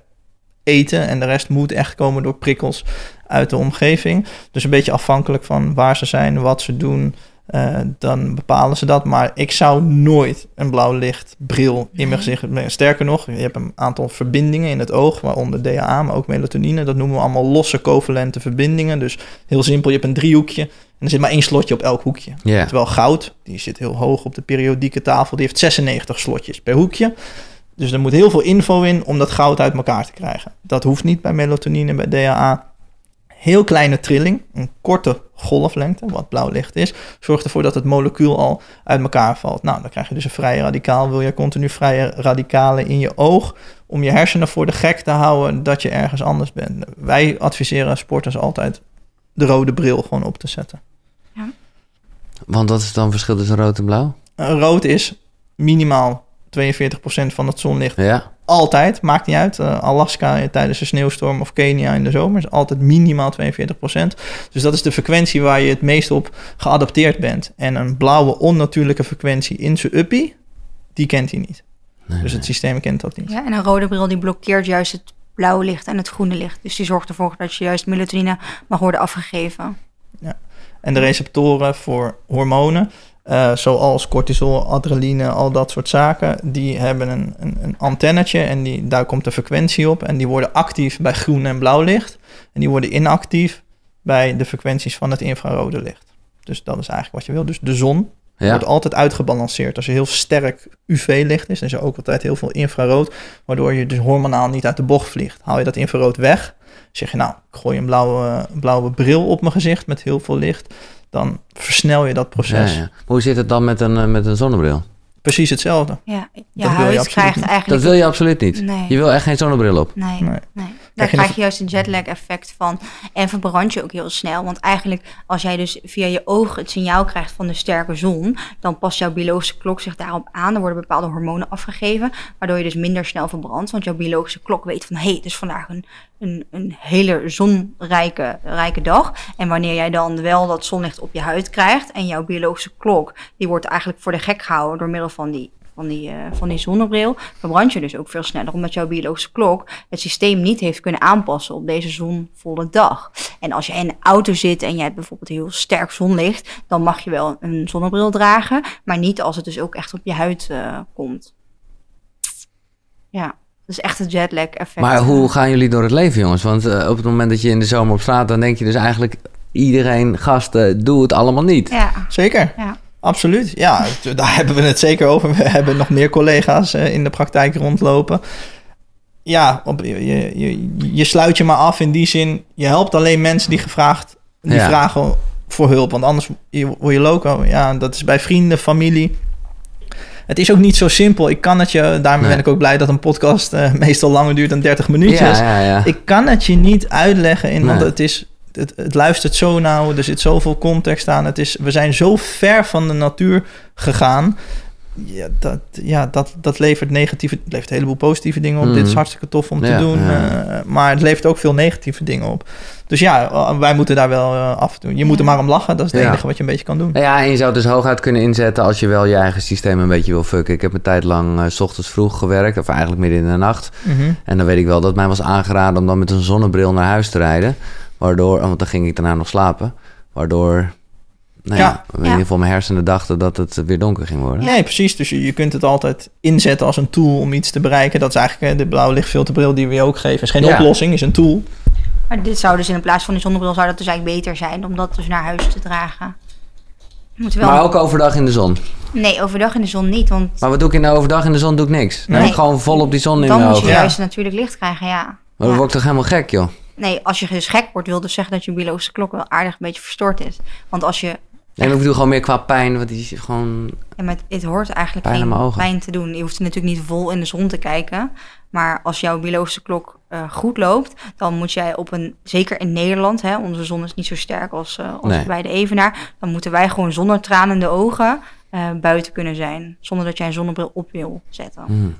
eten. En de rest moet echt komen door prikkels uit de omgeving. Dus een beetje afhankelijk van waar ze zijn, wat ze doen. Eh, dan bepalen ze dat. Maar ik zou nooit een blauw lichtbril in mijn gezicht. nee, Sterker nog, je hebt een aantal verbindingen in het oog, waaronder DHA, maar ook melatonine. Dat noemen we allemaal losse covalente verbindingen. Dus heel simpel, je hebt een driehoekje en er zit maar één slotje op elk hoekje. Terwijl goud, die zit heel hoog op de periodieke tafel, die heeft 96 slotjes per hoekje. Dus er moet heel veel info in om dat goud uit elkaar te krijgen. Dat hoeft niet bij melatonine, bij DHA. Heel kleine trilling, een korte golflengte, wat blauw licht is, zorgt ervoor dat het molecuul al uit elkaar valt. Nou, dan krijg je dus een vrije radicaal. Wil je continu vrije radicalen in je oog om je hersenen voor de gek te houden dat je ergens anders bent? Wij adviseren sporters altijd de rode bril gewoon op te zetten. Want wat is dan het verschil tussen rood en blauw? Uh, rood is minimaal 42% van het zonlicht Ja. Altijd, maakt niet uit. Uh, Alaska tijdens een sneeuwstorm of Kenia in de zomer is altijd minimaal 42%. Dus dat is de frequentie waar je het meest op geadapteerd bent. En een blauwe onnatuurlijke frequentie in zijn uppie, die kent hij niet. dus het systeem kent dat niet. Ja, en een rode bril die blokkeert juist het blauwe licht en het groene licht. Dus die zorgt ervoor dat je juist melatonine mag worden afgegeven. Ja. En de receptoren voor hormonen, uh, zoals cortisol, adrenaline, al dat soort zaken, die hebben een, een, een antennetje en die, daar komt de frequentie op. En die worden actief bij groen en blauw licht. En die worden inactief bij de frequenties van het infrarode licht. Dus dat is eigenlijk wat je wil. Dus de zon wordt altijd uitgebalanceerd. Als er heel sterk UV-licht is, en er ook altijd heel veel infrarood, waardoor je dus hormonaal niet uit de bocht vliegt. Haal je dat infrarood weg, zeg je nou, ik gooi een blauwe, blauwe bril op mijn gezicht met heel veel licht dan versnel je dat proces. Ja, Hoe zit het dan met een, eh, met een zonnebril? Precies hetzelfde. Ja, je dat huid je krijgt eigenlijk... Dat wil je absoluut niet. Nee. Je wil echt geen zonnebril op. Nee, nee. nee. Daar krijg je juist een jetlag effect van. En verbrand je ook heel snel. Want eigenlijk als jij dus via je ogen het signaal krijgt van de sterke zon... dan past jouw biologische klok zich daarop aan. Er worden bepaalde hormonen afgegeven... waardoor je dus minder snel verbrandt. Want jouw biologische klok weet van... hé, hey, het is vandaag een, een, een hele zonrijke rijke dag. En wanneer jij dan wel dat zonlicht op je huid krijgt... en jouw biologische klok... die wordt eigenlijk voor de gek gehouden door middel van die van die, uh, van die zonnebril, verbrand je dus ook veel sneller, omdat jouw biologische klok het systeem niet heeft kunnen aanpassen op deze zonvolle dag. En als je in een auto zit en je hebt bijvoorbeeld heel sterk zonlicht, dan mag je wel een zonnebril dragen, maar niet als het dus ook echt op je huid uh, komt. Ja. Dus echt het jetlag effect. Maar hoe gaan jullie door het leven, jongens? Want uh, op het moment dat je in de zomer op straat, dan denk je dus eigenlijk iedereen, gasten, doe het allemaal niet. Ja. Zeker. Ja. Absoluut, ja, daar hebben we het zeker over. We hebben nog meer collega's uh, in de praktijk rondlopen. Ja, op, je, je, je, sluit je maar af in die zin. Je helpt alleen mensen die gevraagd, die vragen voor hulp. Want anders word je loco. Ja, dat is bij vrienden, familie. Het is ook niet zo simpel. Ik kan het je, daarmee ben ik ook blij dat een podcast uh, meestal langer duurt dan 30 minuutjes. Ja, ja, ik kan het je niet uitleggen in, want het is het, het, luistert zo nauw, er zit zoveel context aan. Het is, we zijn zo ver van de natuur gegaan. Ja, dat, ja, dat, dat levert negatieve, het levert een heleboel positieve dingen op. Dit is mhm. hartstikke tof om te doen. Uh, maar het levert ook veel negatieve dingen op. Dus ja, eh, wij moeten daar wel uh, af en toe. Je moet er maar om lachen. Dat is het enige wat je een beetje kan doen. Ja, en je zou het dus hooguit kunnen inzetten als je wel je eigen systeem een beetje wil fucken. Ik heb een tijd lang uh, s ochtends vroeg gewerkt, of eigenlijk midden in de nacht. Mhm. En dan weet ik wel dat mij was aangeraden om dan met een zonnebril naar huis te rijden. Waardoor, want dan ging ik daarna nog slapen. Waardoor, nou ja, in ieder geval mijn hersenen dachten dat het weer donker ging worden. Nee, precies. Dus je, je kunt het altijd inzetten als een tool om iets te bereiken. Dat is eigenlijk de blauwe lichtfilterbril die we je ook geven. is geen oplossing, is een tool. Maar dit zou dus in plaats van die zonnebril zou dat dus eigenlijk beter zijn om dat dus naar huis te dragen. Wel... Maar ook overdag in de zon? Nee, overdag in de zon niet. Want... Maar wat doe ik in de overdag in de zon? Doe ik niks. Nee. gewoon vol op die zon in Dan moet je juist natuurlijk licht krijgen, ja. Maar dan ja. word ik toch helemaal gek, joh? Nee, als je dus gek wordt, wil dus zeggen dat je biologische klok wel aardig een beetje verstoord is. Want als je... Nee, ik bedoel gewoon meer qua pijn, want die is gewoon... Ja, maar het, hoort eigenlijk pijn geen pijn te doen. Je hoeft natuurlijk niet vol in de zon te kijken. Maar als jouw biologische klok uh, goed loopt, dan moet jij op een... Zeker in Nederland, hè, onze zon is niet zo sterk als, uh, als bij de Evenaar. Dan moeten wij gewoon zonder tranende ogen uh, buiten kunnen zijn. Zonder dat jij een zonnebril op wil zetten. Hmm.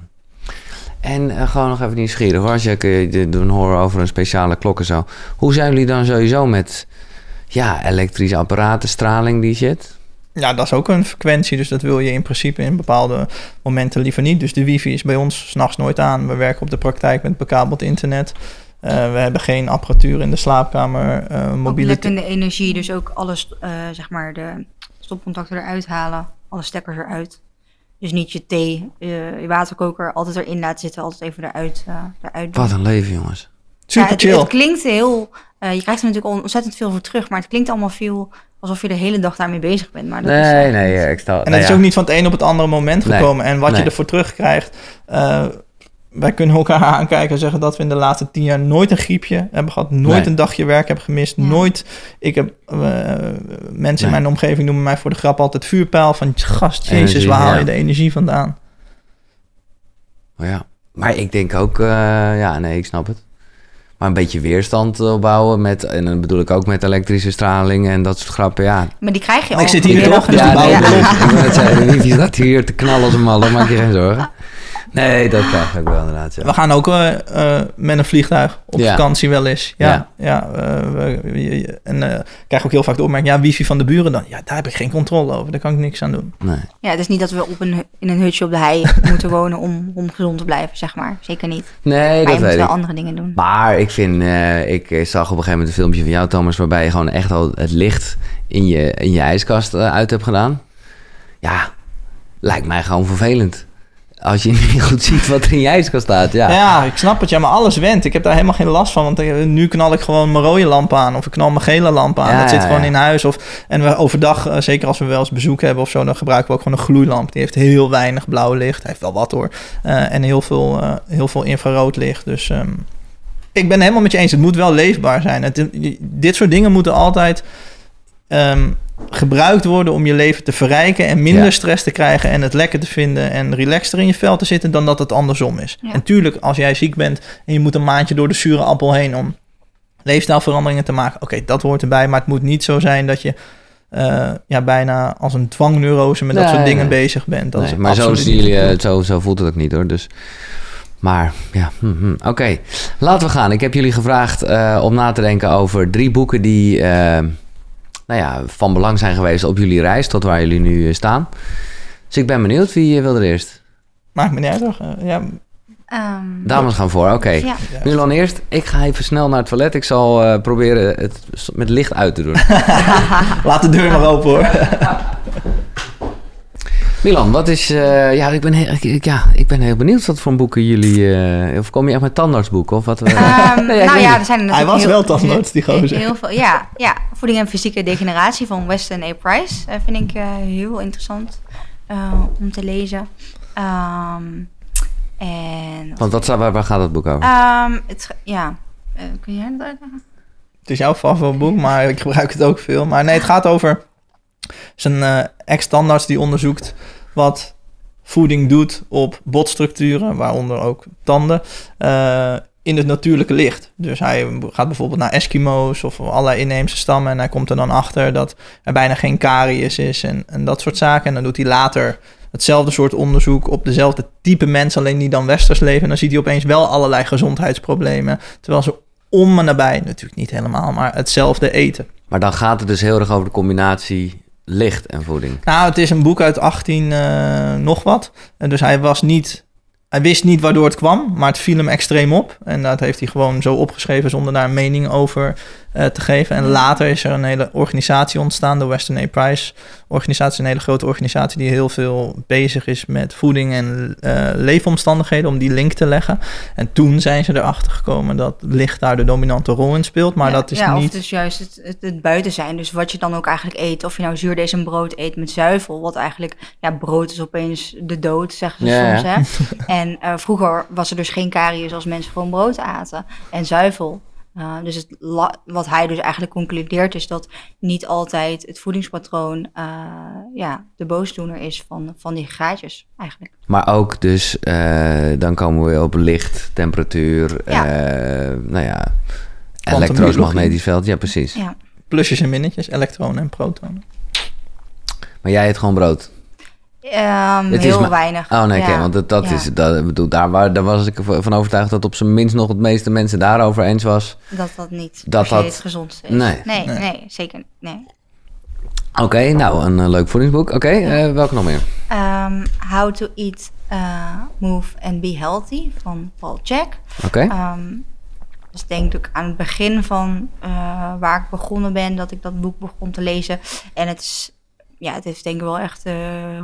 En uh, gewoon nog even nieuwsgierig hoor. Als je doen horen over een speciale klok en zo. Hoe zijn jullie dan sowieso met ja, elektrische apparaten, straling, die shit? Ja, dat is ook een frequentie. Dus dat wil je in principe in bepaalde momenten liever niet. Dus de wifi is bij ons s'nachts nooit aan. We werken op de praktijk met bekabeld internet. Uh, we hebben geen apparatuur in de slaapkamer. Uh, mobiele... de energie, dus ook alles, uh, zeg maar, de stopcontacten eruit halen. Alle stekkers eruit. Dus niet je thee, je, je waterkoker altijd erin laten zitten, altijd even eruit, uh, eruit doen. Wat een leven, jongens. Super ja, chill. Het, klinkt heel, uh, je krijgt er natuurlijk ontzettend veel voor terug, maar het klinkt allemaal veel alsof je de hele dag daarmee bezig bent. Maar dat nee, is, nee, ik stel. En het is ook niet van het een op het andere moment gekomen. en wat nee. je ervoor terugkrijgt, uh, wij kunnen elkaar aankijken en zeggen dat we in de laatste tien jaar nooit een griepje hebben gehad, nooit een dagje werk hebben gemist, nooit. Ik heb uh, mensen in mijn omgeving noemen mij voor de grap altijd vuurpijl van gast, Jezus, waar haal je de energie vandaan? Oh ja, maar ik denk ook, uh, ja, nee, ik snap het. Maar een beetje weerstand opbouwen met, en dan bedoel ik ook met elektrische straling en dat soort grappen, ja. Maar die krijg je al. Ik zit hier toch, dus ja, nee, ja. Het niet dat hier te knallen als een malle, maak je geen zorgen. Nee, dat krijg ik wel inderdaad. Ja. We gaan ook eh, eh, met een vliegtuig op Ja. vakantie wel eens. Ja, Ja. ja. eh, we- we- en eh, ik krijg ook heel vaak de opmerking, ja, wifi van de buren dan. Ja, daar heb ik geen controle over. Daar kan ik niks aan doen. Nee. Ja, het is niet dat we op een, in een hutje op de hei moeten wonen om, om gezond te blijven, zeg maar. Zeker niet. Nee, maar je dat moet weet wel ik. andere dingen doen. Maar ik vind, eh, ik zag op een gegeven moment een filmpje van jou, Thomas, waarbij je gewoon echt al het licht in je, in je ijskast uit hebt gedaan. Ja, lijkt mij gewoon vervelend. Als je niet goed ziet wat er in je ijskast staat. Ja, Ja. ik snap het. Ja, maar alles went. Ik heb daar helemaal geen last van. Want nu knal ik gewoon mijn rode lamp aan. Of ik knal mijn gele lamp aan. Ja, dat zit gewoon in huis. Of, en we overdag, eh, zeker als we wel eens bezoek hebben of zo... dan gebruiken we ook gewoon een gloeilamp. Die heeft heel weinig blauw licht. Hij heeft wel wat hoor. Eh, en heel veel, eh, heel veel infrarood licht. Dus ehm, ik ben helemaal met je eens. Het moet wel leefbaar zijn. Het, dit soort dingen moeten altijd... ehm, gebruikt worden om je leven te verrijken en minder Ja. stress te krijgen en het lekker te vinden en relaxter in je vel te zitten dan dat het andersom is. Ja. En tuurlijk, als jij ziek bent en je moet een maandje door de zure appel heen om leefstijlveranderingen te maken, oké, dat hoort erbij, maar het moet niet zo zijn dat je eh, ja, bijna als een dwangneurose met dat soort dingen nee. bezig bent. Dat Nee, is maar zo, jullie, eh, zo, zo voelt het ook niet hoor. Dus, maar ja, hm, hm. oké. Laten we gaan. Ik heb jullie gevraagd eh, om na te denken over drie boeken die nou ja, van belang zijn geweest op jullie reis tot waar jullie nu eh, staan. Dus ik ben benieuwd. Wie eh, wil er eerst? Maakt me niet uit hoor. Eh, ja, Ehm, Dames gaan voor, oké. Ja. Milan eerst. Ik ga even snel naar het toilet. Ik zal eh, proberen het met licht uit te doen. laat de deur maar open hoor. Milan, wat is... eh, ja, ik ben heel, ik, ja, ik ben heel benieuwd wat voor boeken jullie... eh, of kom je echt met tandartsboeken? Of wat? eh? Ehm, Nee, nou ja, er zijn er Hij was heel, wel tandarts, die gozer. Heel veel, ja, ja, voeding en fysieke degeneratie van Weston A. Price eh, vind ik eh, heel interessant om te lezen. Ehm, en Want wat, waar, waar gaat het boek over? Ehm, het, ja, Eh, kun jij dat uitleggen? Het is jouw favoriet boek, maar ik gebruik het ook veel. Maar nee, het gaat over zijn eh ex-standaards die onderzoekt wat voeding doet op botstructuren, waaronder ook tanden, eh, in het natuurlijke licht. Dus hij gaat bijvoorbeeld naar Eskimo's of allerlei inheemse stammen en hij komt er dan achter dat er bijna geen karies is en, en dat soort zaken. En dan doet hij later hetzelfde soort onderzoek op dezelfde type mensen, alleen die dan westers leven. En dan ziet hij opeens wel allerlei gezondheidsproblemen, terwijl ze om en nabij, natuurlijk niet helemaal, maar hetzelfde eten. Maar dan gaat het dus heel erg over de combinatie licht en voeding. Nou, het is een boek uit 18 eh, nog wat. En dus hij was niet... Hij wist niet waardoor het kwam, maar het viel hem extreem op. En dat heeft hij gewoon zo opgeschreven zonder daar een mening over eh, te geven. En later is er een hele organisatie ontstaan, de Western A. Price organisatie. Een hele grote organisatie die heel veel bezig is met voeding en eh, leefomstandigheden, om die link te leggen. En toen zijn ze erachter gekomen dat licht daar de dominante rol in speelt. Maar ja, dat is ja, niet... Of dus juist het, het, het buiten zijn. Dus wat je dan ook eigenlijk eet. Of je nou zuurdees brood eet met zuivel. Wat eigenlijk, ja, brood is opeens de dood, zeggen ze Ja, soms. ja. Hè? En eh, vroeger was er dus geen karies als mensen gewoon brood aten. En zuivel. Uh, dus het wat hij dus eigenlijk concludeert is dat niet altijd het voedingspatroon uh, ja, de boosdoener is van, van die gaatjes eigenlijk. Maar ook dus, uh, dan komen we op licht, temperatuur, Ja. uh, nou ja, elektromagnetisch veld. Ja, precies. Ja. Plusjes en minnetjes, elektronen en protonen. Maar jij eet gewoon brood? Um, Het is heel maar- weinig. Oh nee, ja. want dat, dat Ja. is, dat, bedoel, daar, waar, daar was ik van overtuigd dat op zijn minst nog het meeste mensen daarover eens was. Dat dat niet Dat dat- het gezondste is. Nee. Nee, Nee. nee, zeker nee. Oké, nou, een eh, leuk voedingsboek. Oké, eh, welke nog meer? Um, How to Eat, uh, Move and Be Healthy van Paul Jack. Oké, Um, dus denk ik aan het begin van uh, waar ik begonnen ben, dat ik dat boek begon te lezen. En het is, ja, het heeft denk ik wel echt uh,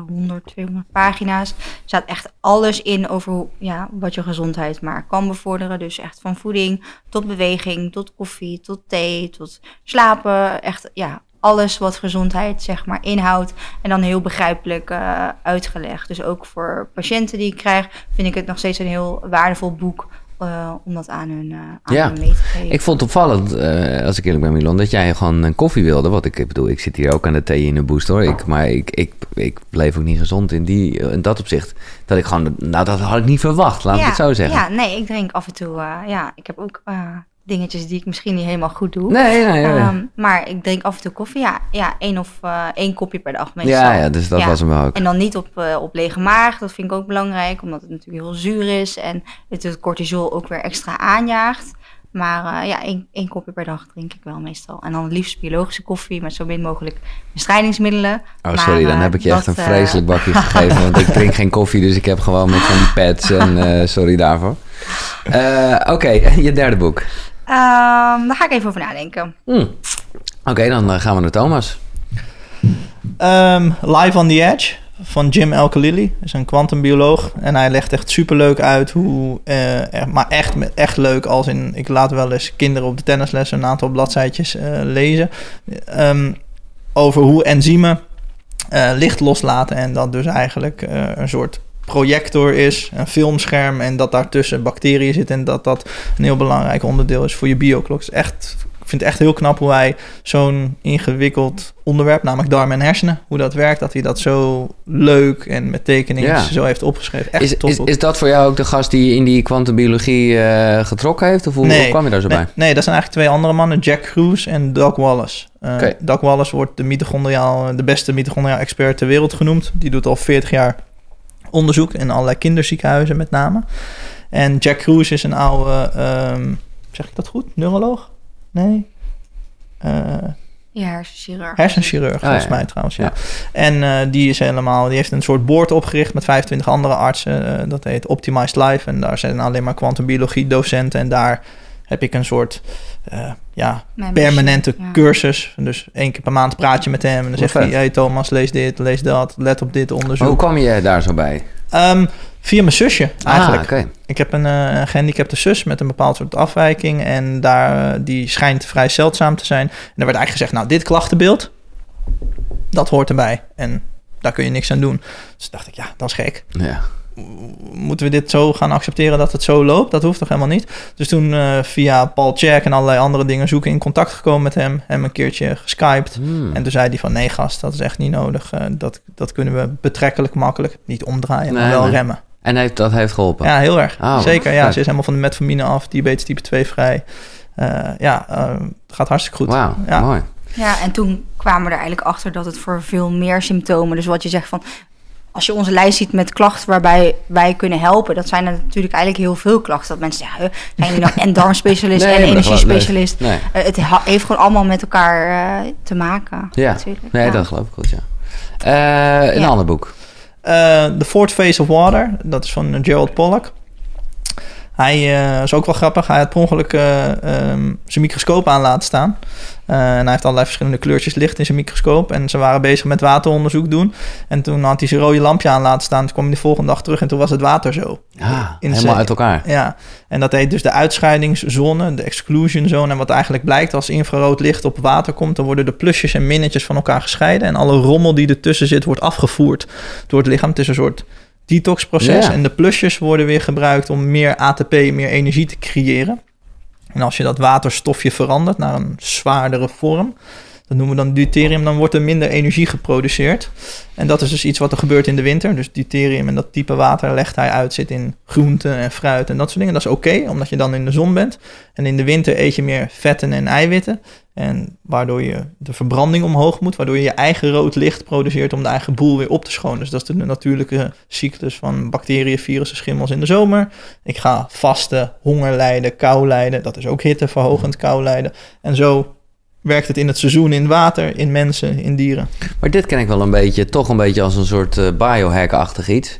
100, 200 pagina's. Er staat echt alles in over ja, wat je gezondheid maar kan bevorderen. Dus echt van voeding tot beweging, tot koffie, tot thee, tot slapen. Echt, ja, alles wat gezondheid zeg maar inhoudt. En dan heel begrijpelijk uh, uitgelegd. Dus ook voor patiënten die ik krijg, vind ik het nog steeds een heel waardevol boek. Uh, om dat aan hun, uh, aan Ja. hun mee te geven. ik vond het opvallend, eh, als ik eerlijk ben Milan, dat jij gewoon een koffie wilde. Wat ik ik bedoel, ik zit hier ook aan de thee in de boost hoor. Ik, maar ik, ik, ik bleef ook niet gezond in, die, in dat opzicht. Dat ik gewoon, nou dat had ik niet verwacht, laat ik het zo zeggen. Ja, nee, ik drink af en toe. ja, ik heb ook dingetjes die ik misschien niet helemaal goed doe. Nee, nee, nee. Ehm, maar ik drink af en toe koffie. Ja, ja één of eh, één kopje per dag meestal. ja, ja, dus dat Ja. was hem ook. En dan niet op, eh, op lege maag. Dat vind ik ook belangrijk, omdat het natuurlijk heel zuur is. En het het cortisol ook weer extra aanjaagt. Maar eh, ja, één, één kopje per dag drink ik wel meestal. En dan het liefst biologische koffie met zo min mogelijk bestrijdingsmiddelen. Oh, Maar, sorry, dan heb ik je echt een vreselijk bakje gegeven. Want ik drink geen koffie, dus ik heb gewoon met van die pads. En sorry daarvoor. Oké, je derde boek. Ehm, daar ga ik even over nadenken. Hm. Oké, dan eh, gaan we naar Thomas. Ehm, Live on the Edge van Jim Alkalili. is een kwantumbioloog. En hij legt echt superleuk uit hoe... eh, er- maar echt, echt leuk als in... Ik laat wel eens kinderen op de tennisles een aantal bladzijtjes eh, lezen. Ehm, over hoe enzymen eh, licht loslaten. En dat dus eigenlijk eh, een soort projector is, een filmscherm en dat daartussen bacteriën zitten en dat dat een heel belangrijk onderdeel is voor je bioklok. Is echt, ik vind het echt heel knap hoe hij zo'n ingewikkeld onderwerp, namelijk darmen en hersenen, hoe dat werkt, dat hij dat zo leuk en met tekeningen Ja. zo heeft opgeschreven. Echt Is, is, is dat voor jou ook de gast die in die kwantumbiologie eh, getrokken heeft? Of hoe, kwam je daar zo nee, bij? Nee, dat zijn eigenlijk twee andere mannen, Jack Cruz en Doug Wallace. Oké. Doug Wallace wordt de, mitochondriaal, de beste mitochondriaal expert ter wereld genoemd. Die doet al 40 jaar onderzoek in allerlei kinderziekenhuizen met name. En Jack Cruz is een oude, ehm, zeg ik dat goed, neuroloog? Nee? Eh, Ja, hersenchirurg. hersenchirurg, volgens ja. mij trouwens. Ja. Ja. En eh, die is helemaal, die heeft een soort board opgericht met 25 andere artsen. eh, dat heet Optimized Life. En daar zijn alleen maar kwantumbiologie docenten. En daar heb ik een soort eh, ja, Mijn permanente ja. cursus. Dus één keer per maand praat je met hem. En dan zegt hij. Hey Thomas, lees dit, lees dat. Let op dit Maar onderzoek. hoe kwam je daar zo bij? Ehm, via mijn zusje eigenlijk. Ah, oké. Ik heb een eh, gehandicapte zus met een bepaald soort afwijking. En daar, eh, die schijnt vrij zeldzaam te zijn. En er werd eigenlijk gezegd, nou, dit klachtenbeeld, dat hoort erbij. En daar kun je niks aan doen. Dus dacht ik, ja, dat is gek. Ja. Moeten we dit zo gaan accepteren dat het zo loopt? Dat hoeft toch helemaal niet? Dus toen eh, via Paul Check en allerlei andere dingen zoeken in contact gekomen met hem. Hem een keertje geskyped. Hmm. En toen zei hij van, nee gast, dat is echt niet nodig. Eh, dat, dat kunnen we betrekkelijk makkelijk, niet omdraaien, maar Nee, wel nee. remmen. En heeft, dat heeft geholpen? Ja, heel erg. Oh, Zeker, ja. Ze is helemaal van de metformine af, diabetes type 2 vrij. Eh, ja, het gaat hartstikke goed. Wauw, ja. mooi. Ja, en toen kwamen we er eigenlijk achter dat het voor veel meer symptomen... Dus wat je zegt van... Als je onze lijst ziet met klachten waarbij wij kunnen helpen... dat zijn er natuurlijk eigenlijk heel veel klachten. Dat mensen zeggen, zijn jullie nou en darmspecialist Nee, en energiespecialist? Nee, Eh, het heeft gewoon allemaal met elkaar eh, te maken. Ja. natuurlijk. nee Ja. dat geloof ik goed, ja. Eh, een Ja. ander boek. Eh, The Fourth Phase of Water, dat is van Gerald Pollack. Hij eh, is ook wel grappig. Hij had per ongeluk eh, ehm, zijn microscoop aan laten staan. Eh, en hij heeft allerlei verschillende kleurtjes licht in zijn microscoop. En ze waren bezig met wateronderzoek doen. En toen had hij zijn rode lampje aan laten staan. Toen kwam hij de volgende dag terug en toen was het water zo. Ja, In helemaal zee. uit elkaar. Ja, en dat heet dus de uitscheidingszone, de exclusion zone. En wat eigenlijk blijkt, als infrarood licht op water komt, dan worden de plusjes en minnetjes van elkaar gescheiden. En alle rommel die ertussen zit, wordt afgevoerd door het lichaam. Het is een soort detoxproces. Ja. En de plusjes worden weer gebruikt om meer ATP, meer energie te creëren. En als je dat waterstofje verandert naar een zwaardere vorm, dat noemen we dan deuterium, dan wordt er minder energie geproduceerd. En dat is dus iets wat er gebeurt in de winter. Dus deuterium en dat type water legt hij uit, zit in groenten en fruit en dat soort dingen. Dat is oké, omdat je dan in de zon bent. En in de winter eet je meer vetten en eiwitten. En waardoor je de verbranding omhoog moet, waardoor je je eigen rood licht produceert om de eigen boel weer op te schonen. Dus dat is de natuurlijke cyclus van bacteriën, virussen, schimmels in de zomer. Ik ga vasten, honger lijden, kou lijden. Dat is ook hitteverhogend kou lijden. En zo werkt het in het seizoen in water, in mensen, in dieren. Maar dit ken ik wel een beetje, toch een beetje als een soort eh, biohack-achtig iets.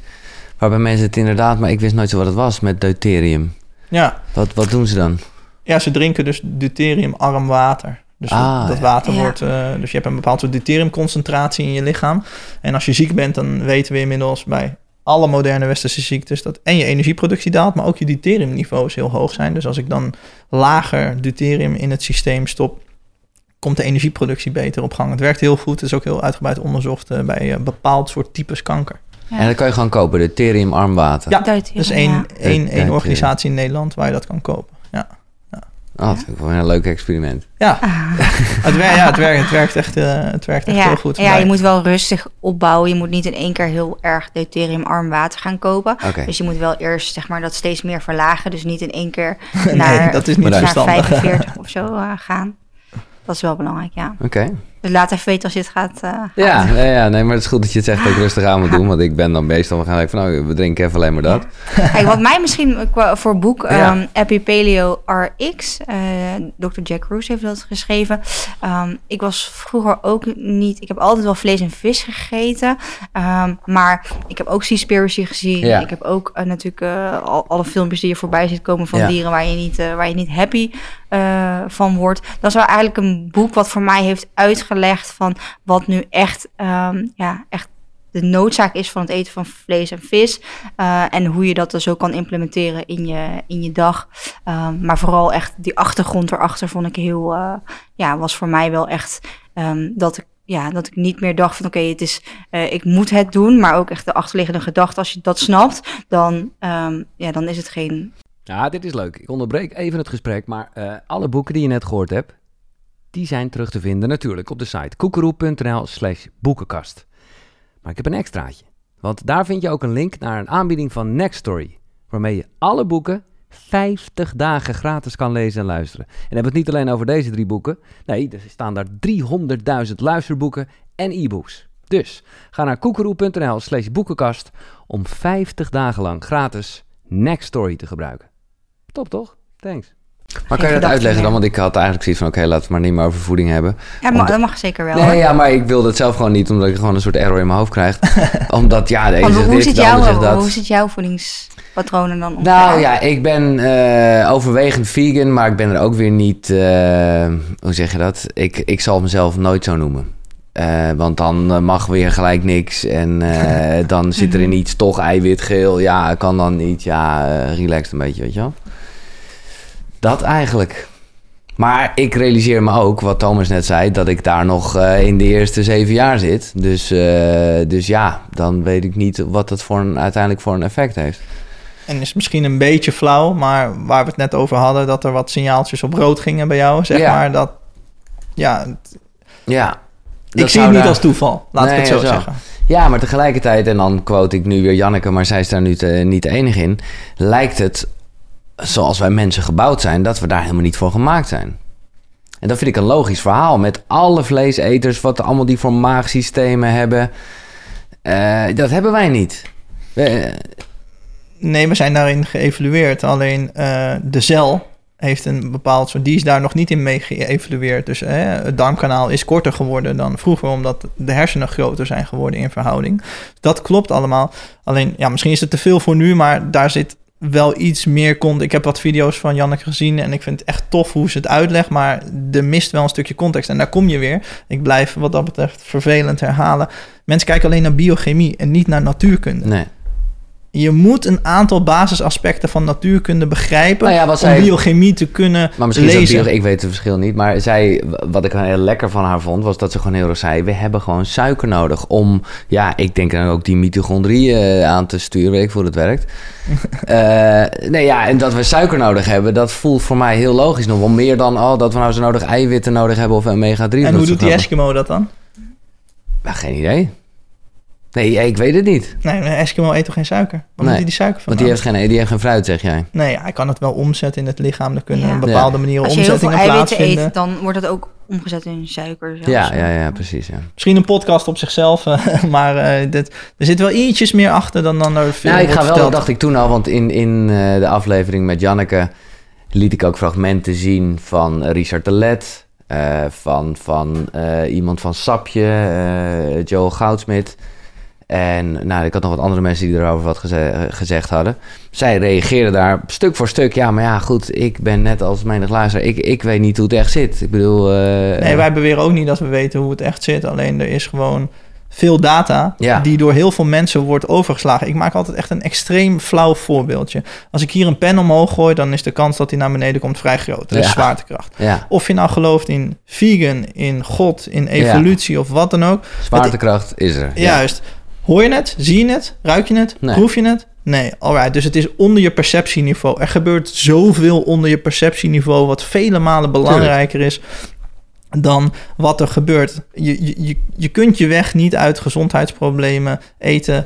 Waarbij mensen het inderdaad, maar ik wist nooit zo wat het was met deuterium. Ja, Wat, wat doen ze dan? ja ze drinken dus deuteriumarm water. Dus Ah, dat, water Ja. wordt... eh, dus je hebt een bepaald soort deuteriumconcentratie in je lichaam. En als je ziek bent, dan weten we inmiddels bij alle moderne westerse ziektes... dat en je energieproductie daalt, maar ook je deuteriumniveaus heel hoog zijn. Dus als ik dan lager deuterium in het systeem stop... komt de energieproductie beter op gang. Het werkt heel goed. Het is ook heel uitgebreid onderzocht eh, bij een bepaald soort types kanker. Ja. En dat kan je gewoon kopen, deuterium-arm water. Ja, Deuterium, Er is één, ja. één, één Deuterium. organisatie in Nederland waar je dat kan kopen. Ja. Oh, dat vind ik wel een leuk experiment. Ja, het, werkt, ja het, werkt, het werkt echt, eh, het werkt echt ja, heel goed. ja, je moet wel rustig opbouwen. Je moet niet in één keer heel erg deuteriumarm water gaan kopen. Oké. Dus je moet wel eerst zeg maar, dat steeds meer verlagen. Dus niet in één keer Nee, naar, dat is niet Maar naar verstandig. 45 of zo eh, gaan. Is wel belangrijk, ja. Oké. Dus laat even weten als je het gaat. eh, Ja, ja, ja, nee, maar het is goed dat je het zegt dat ik rustig aan moet doen. Want ik ben dan meestal we gaan van, nou, we drinken even alleen maar dat. Kijk, wat mij misschien voor boek Ja. Epipaleo RX, Dr. Jack Roos heeft dat geschreven. Ehm, ik was vroeger ook niet, ik heb altijd wel vlees en vis gegeten, Ehm, maar ik heb ook Seaspiracy gezien. Ja. Ik heb ook eh, natuurlijk eh, al, alle filmpjes die je voorbij ziet komen van Ja. dieren waar je niet, waar je niet happy van wordt. Dat is wel eigenlijk een boek wat voor mij heeft uitgelegd van wat nu echt, ehm, ja, echt de noodzaak is van het eten van vlees en vis. eh, en hoe je dat dus ook kan implementeren in je, in je dag. Ehm, maar vooral echt die achtergrond erachter vond ik heel, eh, ja, was voor mij wel echt ehm, dat ik. Ja, dat ik niet meer dacht van oké, het is, eh, ik moet het doen, maar ook echt de achterliggende gedachte. Als je dat snapt, dan, ja, dan is het geen Ja, dit is leuk. Ik onderbreek even het gesprek, maar alle boeken die je net gehoord hebt, die zijn terug te vinden natuurlijk op de site koekeroe.nl slash boekenkast. Maar ik heb een extraatje, want daar vind je ook een link naar een aanbieding van Nextory, waarmee je alle boeken 50 dagen gratis kan lezen en luisteren. En hebben het niet alleen over deze drie boeken, nee, er staan daar 300.000 luisterboeken en e-books. Dus ga naar koekeroe.nl slash boekenkast om 50 dagen lang gratis Nextory te gebruiken. Top toch? Thanks. Maar kan je dat uitleggen dan? Want ik had eigenlijk zoiets van... oké, laten we het maar niet meer over voeding hebben. Ja, maar Omdat- dat mag zeker wel. Nee, hoor. ja, maar ik wilde het zelf gewoon niet... omdat ik gewoon een soort error in mijn hoofd krijg. omdat, ja, de ene Want zegt hoe, dit, zit de jouw, zegt dat. hoe zit jouw voedingspatronen dan? ongeveer Nou ja, ik ben eh, overwegend vegan... maar ik ben er ook weer niet... eh, hoe zeg je dat? Ik, ik zal mezelf nooit zo noemen. Eh, want dan mag weer gelijk niks. En dan zit er in iets toch eiwit, geel. Ja, kan dan niet. Ja, relaxed een beetje, weet je wel. Dat eigenlijk. Maar ik realiseer me ook, wat Thomas net zei, dat ik daar nog eh, in de eerste zeven jaar zit. Dus, eh, dus ja, dan weet ik niet wat het voor een, uiteindelijk voor een effect heeft. En is misschien een beetje flauw, maar waar we het net over hadden, dat er wat signaaltjes op rood gingen bij jou, zeg Ja. maar. Dat, ja, Ja. ik dat zie het niet daar- als toeval, laat Nee, ik het zo, zo. zeggen. Ja, maar tegelijkertijd, en dan quote ik nu weer Janneke, maar zij is daar nu te- niet de enige in, lijkt het zoals wij mensen gebouwd zijn, dat we daar helemaal niet voor gemaakt zijn. En dat vind ik een logisch verhaal. Met alle vleeseters, wat allemaal die voor maagsystemen hebben. eh, dat hebben wij niet. We- Nee, we zijn daarin geëvalueerd. Alleen eh, de cel heeft een bepaald soort... Die is daar nog niet in mee geëvalueerd. Dus eh, het darmkanaal is korter geworden dan vroeger... omdat de hersenen groter zijn geworden in verhouding. Dat klopt allemaal. Alleen, ja, misschien is het te veel voor nu... maar daar zit wel iets meer context. Ik heb wat video's van Janneke gezien... en ik vind het echt tof hoe ze het uitlegt... maar er mist wel een stukje context. En daar kom je weer. Ik blijf wat dat betreft vervelend herhalen. Mensen kijken alleen naar biochemie... en niet naar natuurkunde. nee. Je moet een aantal basisaspecten van natuurkunde begrijpen Nou ja, om zij- biochemie te kunnen Maar misschien is lezen. bio, ik weet het verschil niet. Maar zij, wat ik heel lekker van haar vond, was dat ze gewoon heel erg zei: we hebben gewoon suiker nodig om, ja, ik denk dan ook die mitochondriën eh, aan te sturen. Weet ik hoe dat werkt. Eh, nee, ja, en dat we suiker nodig hebben, dat voelt voor mij heel logisch nog wel meer dan oh, dat we nou zo nodig eiwitten nodig hebben of omega 3. en hoe doet die Eskimo dat dan? Geen idee. Nee, ik weet het niet. Nee, een Eskimo eet toch geen suiker? Waar Nee, moet hij die suiker van Want die heeft, geen, die heeft geen fruit, zeg jij. Nee, hij kan het wel omzetten in het lichaam. Er kunnen Ja. op bepaalde manieren Als je heel veel omzettingen eiwitten plaatsvinden. eet, dan wordt dat ook omgezet in suiker. Ja, ja, ja, precies. Ja. Misschien een podcast op zichzelf, eh, maar eh, dit, er zit wel ietsjes meer achter dan dan er veel Nou, ik ga wel, verteld. dacht ik toen al, want in, in eh, de aflevering met Janneke liet ik ook fragmenten zien van Richard de Let, eh, van, van eh, iemand van Sapje, eh Joel Goudsmit. En nou, ik had nog wat andere mensen die erover wat geze- gezegd hadden. Zij reageerden daar stuk voor stuk. Ja, maar ja, goed, ik ben net als menig luisteraar. Ik, ik weet niet hoe het echt zit. Ik bedoel... eh, Nee, wij beweren ook niet dat we weten hoe het echt zit. Alleen er is gewoon veel data Ja. die door heel veel mensen wordt overgeslagen. Ik maak altijd echt een extreem flauw voorbeeldje. Als ik hier een pen omhoog gooi, dan is de kans dat hij naar beneden komt vrij groot. Dat is zwaartekracht. Ja, Of je nou gelooft in vegan, in God, in evolutie of wat dan ook. zwaartekracht is er. Ja. Juist. Hoor je het? Zie je het? Ruik je het? Nee. Proef je het? Nee, alright. Dus het is onder je perceptieniveau. Er gebeurt zoveel onder je perceptieniveau, wat vele malen belangrijker is dan wat er gebeurt. Je, je- je, je kunt je weg niet uit gezondheidsproblemen eten.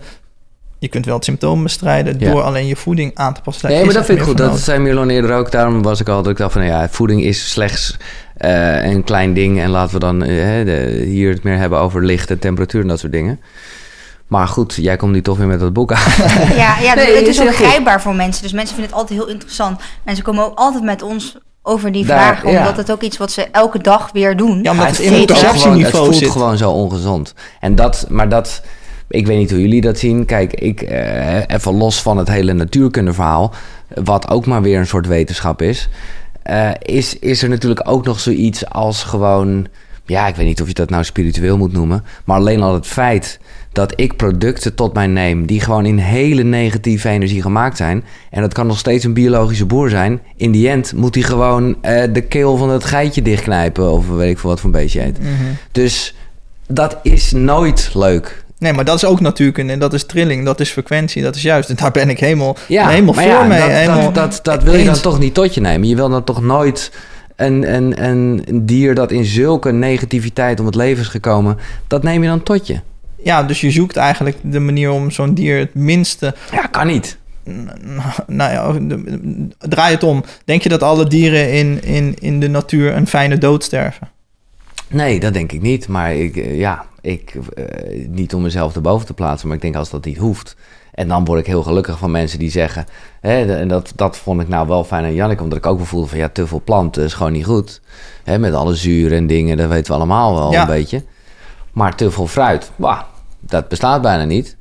Je kunt wel het symptoom bestrijden Ja. door alleen je voeding aan te passen. Nee, maar dat vind ik goed. Dat nodig. zei eerder ook. Daarom was ik al dat ik dacht van... ja, voeding is slechts eh, een klein ding. En laten we dan eh, de, hier het meer hebben over licht en temperatuur en dat soort dingen. Maar goed, jij komt nu toch weer met dat boek aan. Ja, ja Nee, het is is ook heel goed. grijpbaar voor mensen. Dus mensen vinden het altijd heel interessant. Mensen komen ook altijd met ons over die Daar, vragen. ja. Omdat het ook iets wat ze elke dag weer doen. Ja, omdat het het in het gewoon- Het voelt zit. gewoon zo ongezond. En dat, maar dat, ik weet niet hoe jullie dat zien. Kijk, ik, eh, even los van het hele natuurkundeverhaal, wat ook maar weer een soort wetenschap is, eh, is, is er natuurlijk ook nog zoiets als gewoon, ja, ik weet niet of je dat nou spiritueel moet noemen, maar alleen al het feit dat ik producten tot mij neem die gewoon in hele negatieve energie gemaakt zijn. En dat kan nog steeds een biologische boer zijn. In die end moet hij gewoon eh, de keel van het geitje dichtknijpen. Of weet ik veel wat voor een beestje heet. Mhm. Dus dat is nooit leuk. Nee, maar dat is ook natuurkunde. En dat is trilling, dat is frequentie, dat is juist. En daar ben ik helemaal, Ja, helemaal voor ja, mee. Dat, helemaal dat, dat, dat wil je dan toch niet tot je nemen. Je wil dan toch nooit een, een, een dier dat in zulke negativiteit om het leven is gekomen... dat neem je dan tot je. Ja, dus je zoekt eigenlijk de manier om zo'n dier het minste... Ja, kan niet. Nou ja, draai het om. Denk je dat alle dieren in, in, in de natuur een fijne dood sterven? Nee, dat denk ik niet. Maar ik, eh, ja, ik, eh, niet om mezelf erboven te plaatsen, maar ik denk als dat niet hoeft. En dan word ik heel gelukkig van mensen die zeggen... Hè, en dat, dat vond ik nou wel fijn aan Janneke, omdat ik ook wel voelde van... ja, te veel planten is gewoon niet goed. Hè, met alle zuur en dingen, dat weten we allemaal wel Ja. een beetje. Maar te veel fruit, wauw, dat bestaat bijna niet.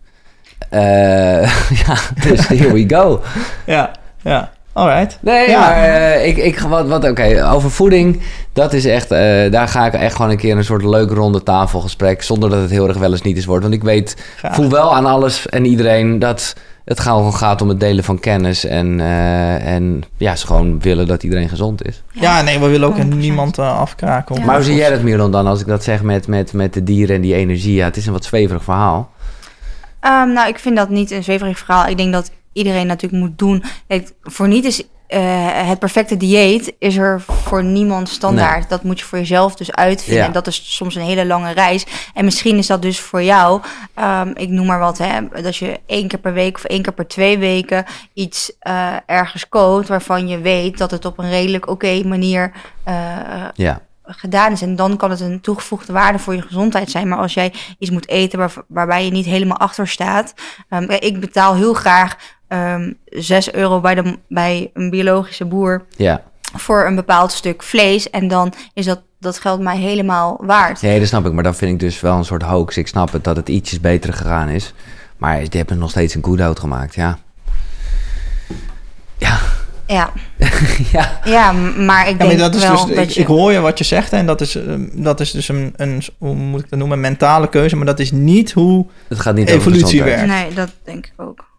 Eh, ja, dus here we go. Ja, ja. Alright. Nee, Ja. maar eh, ik, ik, wat, wat, oké, over voeding, dat is echt, eh, daar ga ik echt gewoon een keer een soort leuk ronde tafelgesprek, zonder dat het heel erg wel eens niet is wordt. Want ik weet, Graag. voel wel aan alles en iedereen dat het gewoon gaat om het delen van kennis en, eh, en ja, ze gewoon willen dat iedereen gezond is. Ja, nee, we willen ook 100%. niemand afkraken. Ja. maar hoe zie jij dat, Miron, dan als ik dat zeg met, met, met de dieren en die energie? Ja, het is een wat zweverig verhaal. Ehm, nou, ik vind dat niet een zweverig verhaal. Ik denk dat iedereen natuurlijk moet doen. Kijk, voor niet is eh, het perfecte dieet is er voor niemand standaard. Dat moet je voor jezelf dus uitvinden. Ja. En dat is soms een hele lange reis. En misschien is dat dus voor jou, ehm, ik noem maar wat, hè, dat je één keer per week of één keer per twee weken iets eh, ergens koopt waarvan je weet dat het op een redelijk oké manier eh, Ja, gedaan is. En dan kan het een toegevoegde waarde voor je gezondheid zijn. Maar als jij iets moet eten waar, waarbij je niet helemaal achter staat. ehm, ik betaal heel graag ehm 6 euro bij, de, bij een biologische boer ja. voor een bepaald stuk vlees. En dan is dat, dat geld mij helemaal waard. Nee, dat snap ik. Maar dan vind ik dus wel een soort hoax. Ik snap het dat het ietsjes beter gegaan is. Maar die hebben nog steeds een good-out gemaakt, ja. Ja, Ja, ja. maar ik Ja, denk maar dat is wel dus, dat ik, je... ik hoor je wat je zegt en dat is, eh, dat is dus een, een, hoe moet ik dat noemen, een mentale keuze, maar dat is niet hoe Het gaat niet Evolutie werkt. Nee, dat denk ik ook.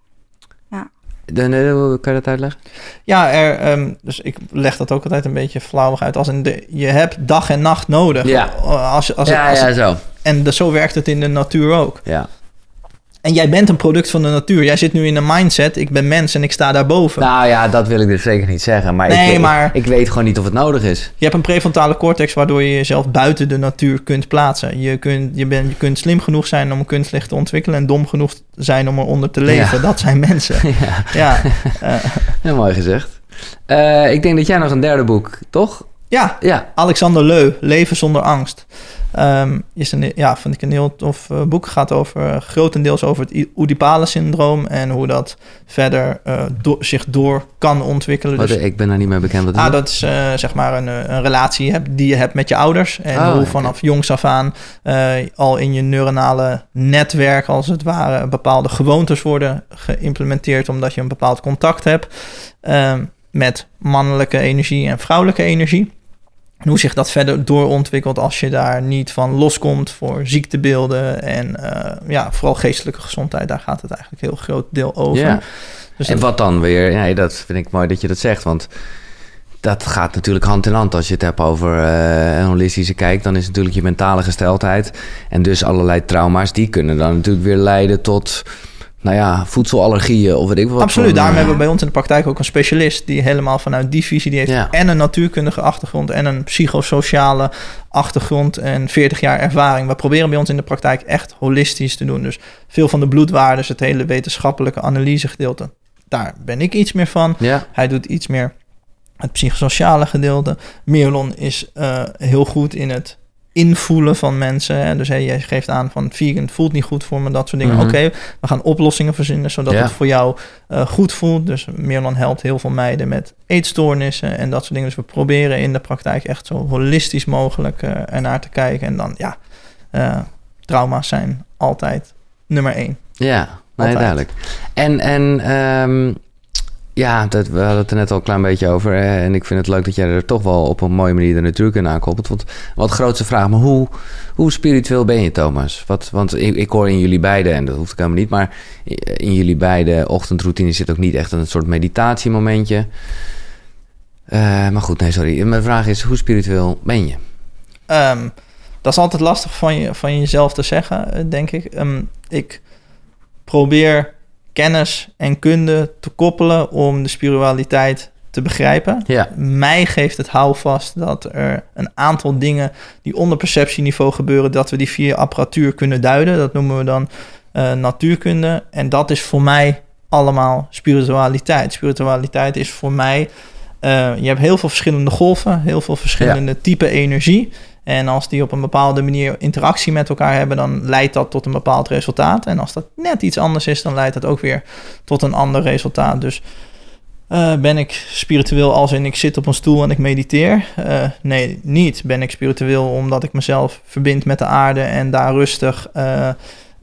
Hoe kan je dat uitleggen? Ja, er, ehm, dus ik leg dat ook altijd een beetje flauwig uit. Als in de, je hebt dag en nacht nodig. Ja. Als, als, ja, als, ja, zo. En de, zo werkt het in de natuur ook. Ja. En jij bent een product van de natuur. Jij zit nu in een mindset, ik ben mens en ik sta daarboven. Nou ja, dat wil ik dus zeker niet zeggen. Maar, Nee, ik, maar- Ik, ik weet gewoon niet of het nodig is. Je hebt een prefrontale cortex waardoor je jezelf buiten de natuur kunt plaatsen. Je kunt, je bent, je kunt slim genoeg zijn om een kunstlicht te ontwikkelen en dom genoeg zijn om eronder te leven. Ja. Dat zijn mensen. ja, Ja, mooi gezegd. Eh, ik denk dat jij nog een derde boek, toch? Ja Ja. Alexander Leu, Leven zonder angst. Ehm, is een, ja, vind ik een heel tof eh, boek. gaat over, eh, grotendeels over het I- Oedipale-syndroom en hoe dat verder eh, do- zich door kan ontwikkelen. Wat, Dus, ik ben daar niet mee bekend. Wat ah, dat? is zeg maar een, een relatie hebt, die je hebt met je ouders. En Oh, hoe vanaf jongs af aan al in je neuronale netwerk, als het ware, bepaalde gewoontes worden geïmplementeerd omdat je een bepaald contact hebt ehm, met mannelijke energie en vrouwelijke energie. En hoe zich dat verder doorontwikkelt als je daar niet van loskomt voor ziektebeelden en eh, ja, vooral geestelijke gezondheid. Daar gaat het eigenlijk een heel groot deel over. Ja. Dus en wat dan weer? Ja, dat vind ik mooi dat je dat zegt. Want dat gaat natuurlijk hand in hand. Als je het hebt over eh, een holistische kijk, dan is natuurlijk je mentale gesteldheid. En dus allerlei trauma's, die kunnen dan natuurlijk weer leiden tot nou ja, voedselallergieën of weet ik wat. Absoluut, voor- daarom eh, hebben we bij ons in de praktijk ook een specialist die helemaal vanuit die visie, die heeft Ja. en een natuurkundige achtergrond en een psychosociale achtergrond en 40 jaar ervaring. We proberen bij ons in de praktijk echt holistisch te doen. Dus veel van de bloedwaardes, het hele wetenschappelijke analysegedeelte, daar ben ik iets meer van. Ja, Hij doet iets meer het psychosociale gedeelte. Mirlon is eh, heel goed in het invoelen van mensen. Hè. Dus hey, jij geeft aan van vegan voelt niet goed voor me, dat soort dingen. Mhm. Oké, we gaan oplossingen verzinnen zodat het voor jou eh, goed voelt. Dus Mirlon helpt heel veel meiden met eetstoornissen en dat soort dingen. Dus we proberen in de praktijk echt zo holistisch mogelijk eh, ernaar te kijken. En dan ja, eh, trauma's zijn altijd nummer één. ja, nee, duidelijk. En, en ehm, ja, dat, we hadden het er net al een klein beetje over. En ik vind het leuk dat jij er toch wel op een mooie manier de natuurkunde aan koppelt. Want wat grootste vraag, maar hoe, hoe spiritueel ben je, Thomas? Wat, want ik, ik hoor in jullie beiden, en dat hoeft ik helemaal niet, maar in jullie beide ochtendroutine zit ook niet echt een soort meditatiemomentje. Eh, maar goed, nee, sorry. Mijn vraag is, hoe spiritueel ben je? Ehm, dat is altijd lastig van, je, van jezelf te zeggen, eh, denk ik. Ehm, ik probeer kennis en kunde te koppelen om de spiritualiteit te begrijpen. Ja, Mij geeft het houvast dat er een aantal dingen die onder perceptieniveau gebeuren, dat we die via apparatuur kunnen duiden. Dat noemen we dan eh, natuurkunde. En dat is voor mij allemaal spiritualiteit. Spiritualiteit is voor mij. eh, je hebt heel veel verschillende golven, heel veel verschillende type energie. En als die op een bepaalde manier interactie met elkaar hebben, dan leidt dat tot een bepaald resultaat. En als dat net iets anders is, dan leidt dat ook weer tot een ander resultaat. Dus eh, ben ik spiritueel als in ik zit op een stoel en ik mediteer? Eh, nee, niet. Ben ik spiritueel omdat ik mezelf verbind met de aarde en daar rustig eh,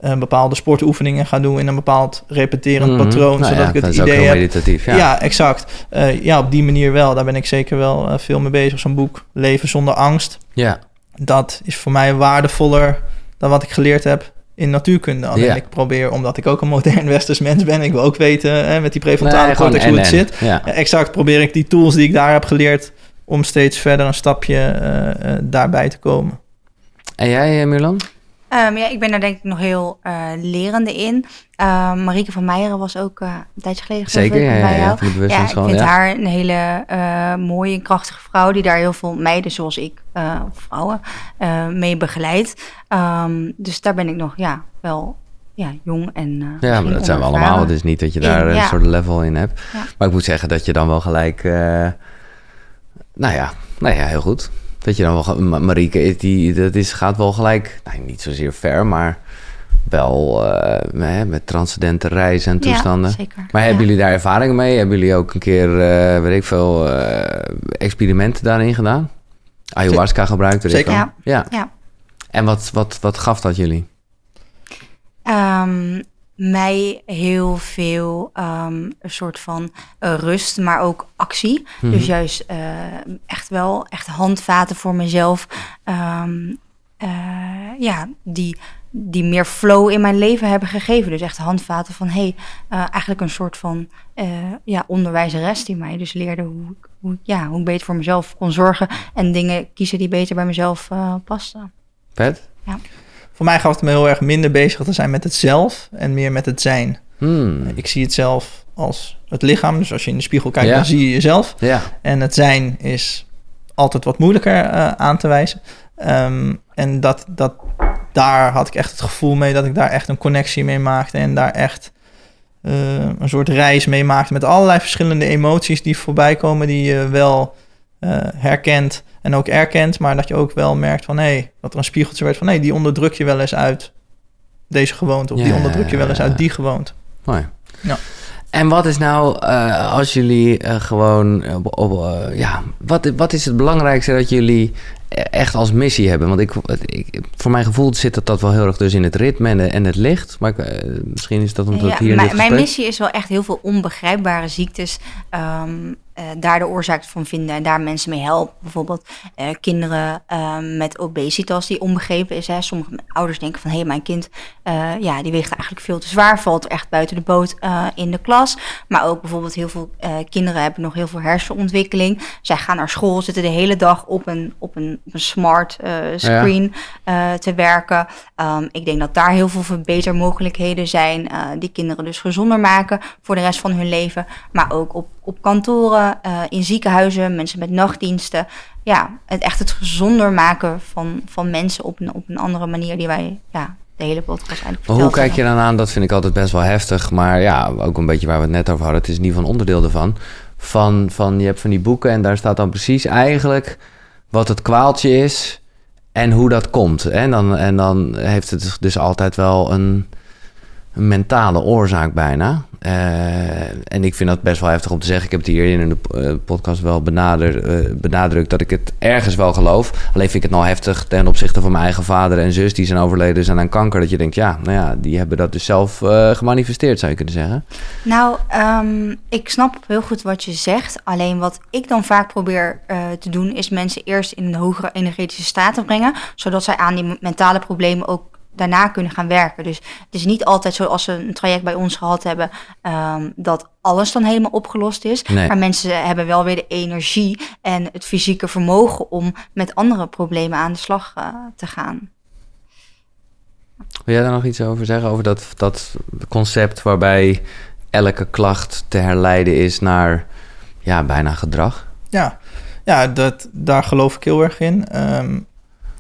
een bepaalde sportoefeningen ga doen in een bepaald repeterend Mhm. patroon, Nou zodat ja, ik het dat is ook idee heb. meditatief. Ja. Ja. exact. Eh, ja, op die manier wel. Daar ben ik zeker wel eh, veel mee bezig. Zo'n boek Leven zonder angst. ja. Dat is voor mij waardevoller dan wat ik geleerd heb in natuurkunde. Alleen ik probeer, omdat ik ook een modern westers mens ben, ik wil ook weten hè, met die prefrontale Nee, cortex hoe het zit. Ja. Exact. Probeer ik die tools die ik daar heb geleerd om steeds verder een stapje eh, eh, daarbij te komen. En jij, eh, Milan? Ehm, ja, ik ben daar denk ik nog heel eh, lerende in. Ehm Marieke van Meijeren was ook eh, een tijdje geleden Zeker, ik, ja, bij ja, jou. Ja, ik vind Ja, haar een hele eh, mooie en krachtige vrouw... die daar heel veel meiden zoals ik, vrouwen, mee begeleidt. Ehm, dus daar ben ik nog ja, wel ja, jong en Ja, maar dat zijn we allemaal. Het is niet dat je daar In, een soort level in hebt. Ja. Maar ik moet zeggen dat je dan wel gelijk... nou, ja, nou ja, heel goed. Dat je dan wel... Marieke, die, dat is, gaat wel gelijk... Nou, niet zozeer ver, maar wel eh, met transcendente reizen en toestanden. Ja, zeker. Maar hebben Ja. jullie daar ervaring mee? Hebben jullie ook een keer, eh, weet ik veel, eh, experimenten daarin gedaan? Ayahuasca gebruikt? weet Zeker. Ja. ja. Ja. En wat, wat, wat gaf dat jullie? Ehm, mij heel veel ehm, een soort van eh, rust, maar ook actie. Mhm. Dus juist eh, echt wel echt handvaten voor mezelf. Ehm, eh, ja, die, die meer flow in mijn leven hebben gegeven. Dus echt handvaten van hey, eigenlijk een soort van ja, onderwijzeres die mij dus leerde hoe, ik- hoe, ja, hoe ik beter voor mezelf kon zorgen en dingen kiezen die beter bij mezelf pasten. Pet? Voor mij gaf het me heel erg minder bezig te zijn met het zelf en meer met het zijn. Hmm. Ik zie het zelf als het lichaam. Dus als je in de spiegel kijkt, Ja. dan zie je jezelf. Ja, En het zijn is altijd wat moeilijker eh, aan te wijzen. Ehm, en dat, dat, daar had ik echt het gevoel mee dat ik daar echt een connectie mee maakte. En daar echt eh, een soort reis mee maakte met allerlei verschillende emoties die voorbij komen. Die je wel herkent en ook erkent. Maar dat je ook wel merkt van hé, hey, dat er een spiegeltje werd van hé, hey, die onderdruk je wel eens uit deze gewoonte. Of die onderdruk je wel eens uit die gewoonte. mooi. Ja. En wat is nou, eh, als jullie eh, gewoon, op, op, eh, ja, wat, wat is het belangrijkste dat jullie echt als missie hebben? Want ik, ik, voor mijn gevoel zit dat, dat wel heel erg dus in het ritme en, het licht. Maar ik, eh, misschien is dat omdat Ja, hier in mijn, missie is wel echt heel veel onbegrijpbare ziektes. ehm, eh, daar de oorzaak van vinden en daar mensen mee helpen. Bijvoorbeeld eh, kinderen ehm, met obesitas die onbegrepen is. Hè. Sommige ouders denken van hé, hey, mijn kind ja, die weegt eigenlijk veel te zwaar, valt echt buiten de boot in de klas. Maar ook bijvoorbeeld heel veel kinderen hebben nog heel veel hersenontwikkeling. Zij gaan naar school, zitten de hele dag op een, op een een smart eh, screen eh, te werken. Ehm, ik denk dat daar heel veel verbetermogelijkheden zijn, uh, die kinderen dus gezonder maken voor de rest van hun leven. Maar ook op, op kantoren, in ziekenhuizen, mensen met nachtdiensten. Ja, het echt het gezonder maken van, van mensen op een, op een andere manier die wij ja, de hele podcast eigenlijk Hoe kijk je dan aan? Dat vind ik altijd best wel heftig. Maar ja, ook een beetje waar we het net over hadden. Het is in ieder geval een onderdeel ervan. Van, van, je hebt van die boeken en daar staat dan precies eigenlijk wat het kwaaltje is en hoe dat komt. En dan, en dan heeft het dus altijd wel een, een mentale oorzaak bijna. Uh, en ik vind dat best wel heftig om te zeggen. Ik heb het hier in de uh, podcast wel benader, uh, benadrukt dat ik het ergens wel geloof. Alleen vind ik het nou heftig ten opzichte van mijn eigen vader en zus die zijn overleden zijn aan kanker. Dat je denkt, ja, nou ja, die hebben dat dus zelf gemanifesteerd, zou je kunnen zeggen. Nou, um, ik snap heel goed wat je zegt. Alleen wat ik dan vaak probeer te doen, is mensen eerst in een hogere energetische staat te brengen. Zodat zij aan die mentale problemen ook daarna kunnen gaan werken. Dus het is niet altijd zoals ze een traject bij ons gehad hebben, um, dat alles dan helemaal opgelost is. Nee. Maar mensen hebben wel weer de energie en het fysieke vermogen om met andere problemen aan de slag uh, te gaan. Wil jij daar nog iets over zeggen? Over dat, dat concept waarbij elke klacht te herleiden is naar ja, bijna gedrag? Ja, ja dat, daar geloof ik heel erg in. Um,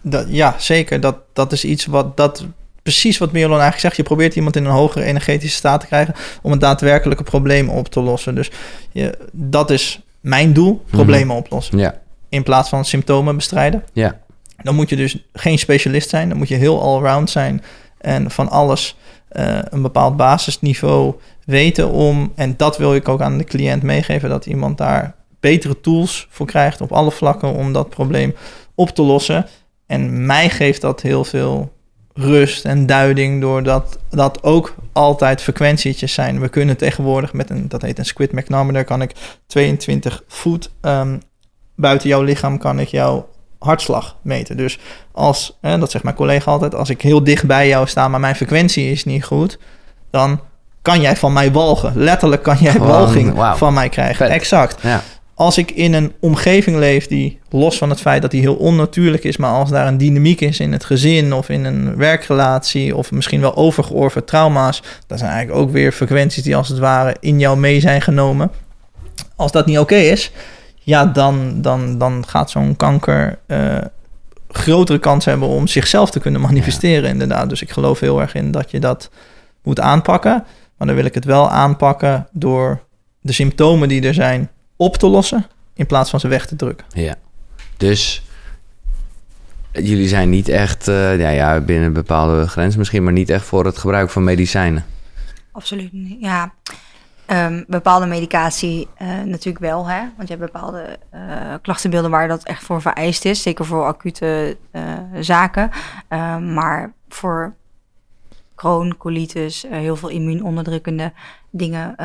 dat, ja, zeker. Dat, dat is iets wat dat precies wat Mirolon eigenlijk zegt. Je probeert iemand in een hogere energetische staat te krijgen om een daadwerkelijke probleem op te lossen. Dus je, dat is mijn doel: problemen mhm. oplossen. Ja. In plaats van symptomen bestrijden. Ja. Dan moet je dus geen specialist zijn. Dan moet je heel allround zijn en van alles uh, een bepaald basisniveau weten om. En dat wil ik ook aan de cliënt meegeven: dat iemand daar betere tools voor krijgt op alle vlakken om dat probleem op te lossen. En mij geeft dat heel veel rust en duiding, doordat dat ook altijd frequentietjes zijn. We kunnen tegenwoordig met een, dat heet een squid manometer, kan ik 22 voet um, buiten jouw lichaam kan ik jouw hartslag meten. Dus als, hè, dat zegt mijn collega altijd, als ik heel dicht bij jou sta, maar mijn frequentie is niet goed, dan kan jij van mij walgen. Letterlijk kan jij walging van mij krijgen. Exact. Ja als ik in een omgeving leef die, los van het feit dat die heel onnatuurlijk is, maar als daar een dynamiek is in het gezin of in een werkrelatie of misschien wel overgeorven trauma's, dat zijn eigenlijk ook weer frequenties die als het ware in jou mee zijn genomen. Als dat niet oké is, ja, dan, dan, dan gaat zo'n kanker uh, grotere kans hebben om zichzelf te kunnen manifesteren, inderdaad. Dus ik geloof heel erg in dat je dat moet aanpakken. Maar dan wil ik het wel aanpakken door de symptomen die er zijn op te lossen in plaats van ze weg te drukken. Ja, dus jullie zijn niet echt, uh, ja, ja, binnen een bepaalde grens misschien, maar niet echt voor het gebruik van medicijnen. Absoluut niet, ja. Um, bepaalde medicatie uh, natuurlijk wel, hè? want je hebt bepaalde uh, klachtenbeelden waar dat echt voor vereist is, zeker voor acute zaken. Ehm, maar voor kroon, colitis, heel veel immuunonderdrukkende dingen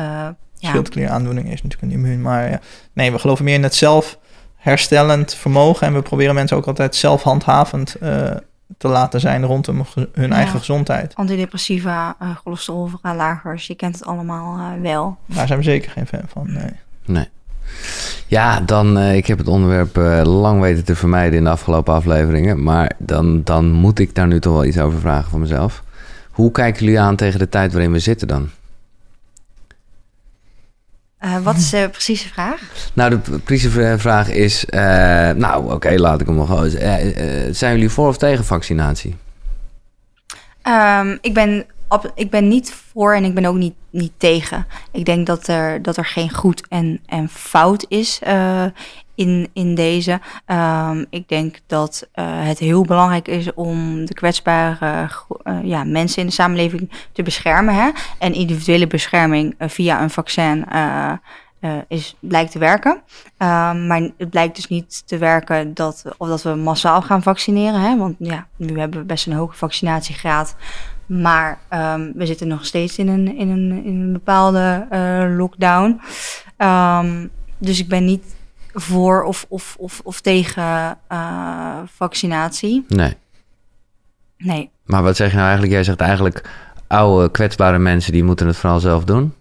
schildklieraandoening is natuurlijk een immuun. Maar nee, we geloven meer in het zelfherstellend vermogen. En we proberen mensen ook altijd zelfhandhavend uh, te laten zijn rondom hun eigen gezondheid. Antidepressiva, uh, cholesterolverlagers, je kent het allemaal uh, wel. Daar zijn we zeker geen fan van, nee. Nee. Ja, dan, ik heb het onderwerp lang weten te vermijden in de afgelopen afleveringen. Maar dan, dan moet ik daar nu toch wel iets over vragen van mezelf. Hoe kijken jullie aan tegen de tijd waarin we zitten dan? Uh, wat is de precieze vraag? Nou, de precieze vraag is... Uh, nou, oké, laat ik hem nog... Uh, zijn jullie voor of tegen vaccinatie? Um, ik, ben, ik ben niet voor en ik ben ook niet, niet tegen. Ik denk dat er, dat er geen goed en, en fout is in, in deze. Um, ik denk dat uh, het heel belangrijk is om de kwetsbare uh, ja, mensen in de samenleving te beschermen. Hè? En individuele bescherming via een vaccin is, blijkt te werken. Um, maar het blijkt dus niet te werken dat, of dat we massaal gaan vaccineren. Hè? Want ja, nu hebben we best een hoge vaccinatiegraad. Maar um, we zitten nog steeds in een, in een, in een bepaalde lockdown. dus ik ben niet voor of, of, of, of tegen uh, vaccinatie. Nee. Nee. Maar wat zeg je nou eigenlijk? Jij zegt eigenlijk oude kwetsbare mensen die moeten het vooral zelf doen.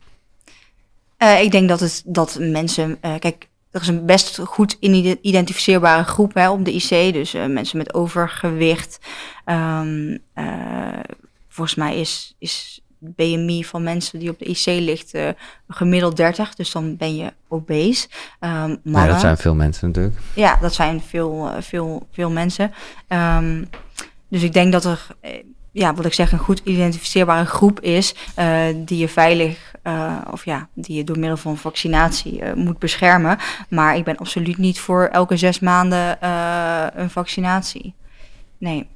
Uh, ik denk dat het dat mensen, uh, kijk, er is een best goed in- identificeerbare groep hè, op de IC. Dus eh, mensen met overgewicht. Ehm, eh, volgens mij is, is BMI van mensen die op de IC ligt eh, gemiddeld 30. Dus dan ben je obese. Ehm Ja, dat zijn veel mensen natuurlijk. ja, dat zijn veel, eh, veel, veel mensen. Ehm, dus ik denk dat er, eh, ja, wat ik zeg, een goed identificeerbare groep is die je veilig, of ja, die je door middel van vaccinatie moet beschermen. Maar ik ben absoluut niet voor elke zes maanden een vaccinatie. Nee.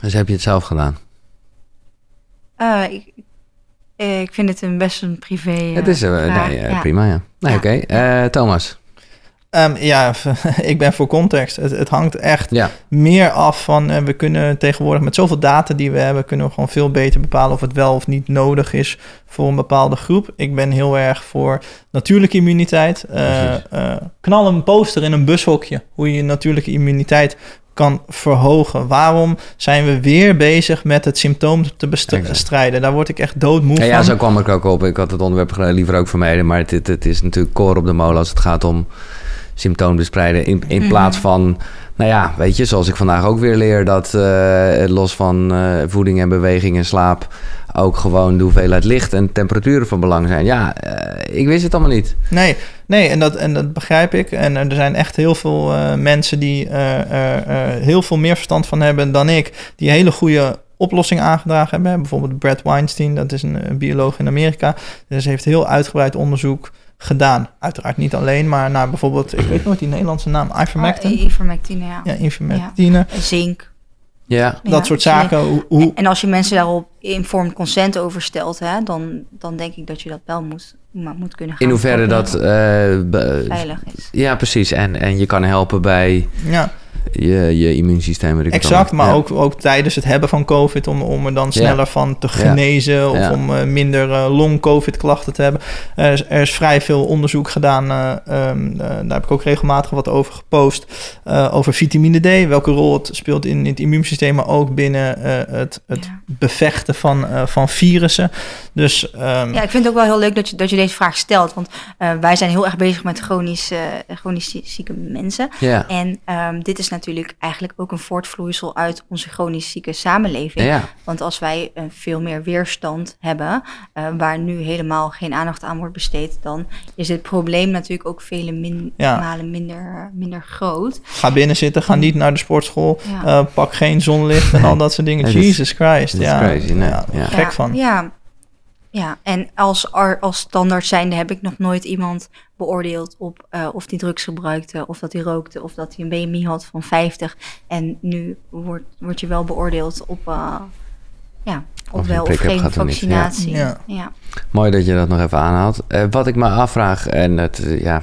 Dus heb je het zelf gedaan? Eh, ik, ik vind het een best een privé. eh, het is eh, vraag. nee, eh, Ja. prima, ja. Nee, Ja. oké. Eh, Thomas. Ehm, ja, ik ben voor context. Het, het hangt echt Ja, meer af van... eh, we kunnen tegenwoordig met zoveel data die we hebben... kunnen we gewoon veel beter bepalen of het wel of niet nodig is... voor een bepaalde groep. Ik ben heel erg voor natuurlijke immuniteit. Eh, eh, knal een poster in een bushokje... hoe je je natuurlijke immuniteit kan verhogen. Waarom zijn we weer bezig met het symptoom te bestrijden? Daar word ik echt doodmoe ja, van. ja, zo kwam ik ook op. Ik had het onderwerp liever ook vermeden. Maar het, het, het is natuurlijk koor op de molen als het gaat om symptoombespreiden. In, in Mhm. plaats van, nou ja, weet je, zoals ik vandaag ook weer leer... dat eh, los van eh, voeding en beweging en slaap... ook gewoon de hoeveelheid licht en temperaturen van belang zijn. Ja, eh, ik wist het allemaal niet. Nee, nee en, dat, en dat begrijp ik. En er zijn echt heel veel mensen die heel veel meer verstand van hebben dan ik. Die hele goede oplossingen aangedragen hebben. Bijvoorbeeld Brad Weinstein, dat is een, een bioloog in Amerika. Dus heeft heel uitgebreid onderzoek gedaan. Uiteraard niet alleen, maar naar bijvoorbeeld... Ik weet nooit die Nederlandse naam. Ivermectin? Oh, ivermectine, ja. ja, ivermectine. Zink. Ja, Dat Ja, soort zaken. Hoe, hoe, En als je mensen daarop informed consent over stelt, hè, dan, dan denk ik dat je dat wel moet, maar moet kunnen gaan in hoeverre dat... eh, veilig is. ja, precies. En, en je kan helpen bij ja, je, je immuunsysteem. exact. Maar Ja. ook, ook tijdens het hebben van COVID... om, om er dan sneller van te genezen... of Ja. om eh, minder eh, long-COVID-klachten te hebben. Er is, er is vrij veel onderzoek gedaan. eh, ehm, eh, daar heb ik ook regelmatig wat over gepost. eh, over vitamine D. Welke rol het speelt in, in het immuunsysteem... maar ook binnen eh, het, het Ja. bevechten van, eh, van virussen. Dus ehm, Ja, ik vind het ook wel heel leuk dat je, dat je deze vraag stelt. Want eh, wij zijn heel erg bezig met chronisch, eh, chronisch zie- zieke mensen. Ja. En ehm, dit is natuurlijk eigenlijk ook een voortvloeisel uit onze chronisch zieke samenleving. Ja. Want als wij eh, veel meer weerstand hebben, eh, waar nu helemaal geen aandacht aan wordt besteed, dan is het probleem natuurlijk ook vele min- Ja. malen minder, minder groot. ga binnen zitten, ga niet naar de sportschool... Ja. eh, pak geen zonlicht en al dat soort dingen. Jesus Christ. ja, crazy, nee. ja, Ja. gek ja, van. Ja, ja. en als, als standaard zijnde heb ik nog nooit iemand beoordeeld op eh, of die drugs gebruikte, of dat hij rookte, of dat hij een BMI had van 50. En nu wordt, word je wel beoordeeld op, eh, ja, Of op je wel of geen gehad of niet, ja. vaccinatie. Ja. ja. Mooi dat je dat nog even aanhaalt. Eh, wat ik me afvraag, en het, ja,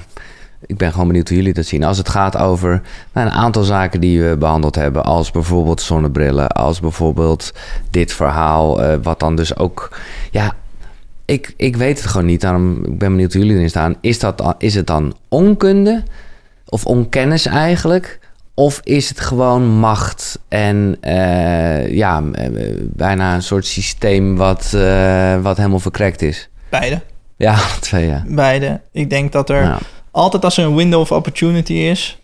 ik ben gewoon benieuwd hoe jullie dat zien. Als het gaat over nou, een aantal zaken die we behandeld hebben, als bijvoorbeeld zonnebrillen, als bijvoorbeeld dit verhaal, eh, wat dan dus ook, ja, ik, ik weet het gewoon niet. Daarom ik ben benieuwd hoe jullie erin staan. Is, dat, is het dan onkunde of onkennis eigenlijk? Of is het gewoon macht en eh, ja, eh, bijna een soort systeem wat, eh, wat helemaal verkrekt is? Beide. Ja, twee ja. Beide. Ik denk dat er altijd als er een window of opportunity is,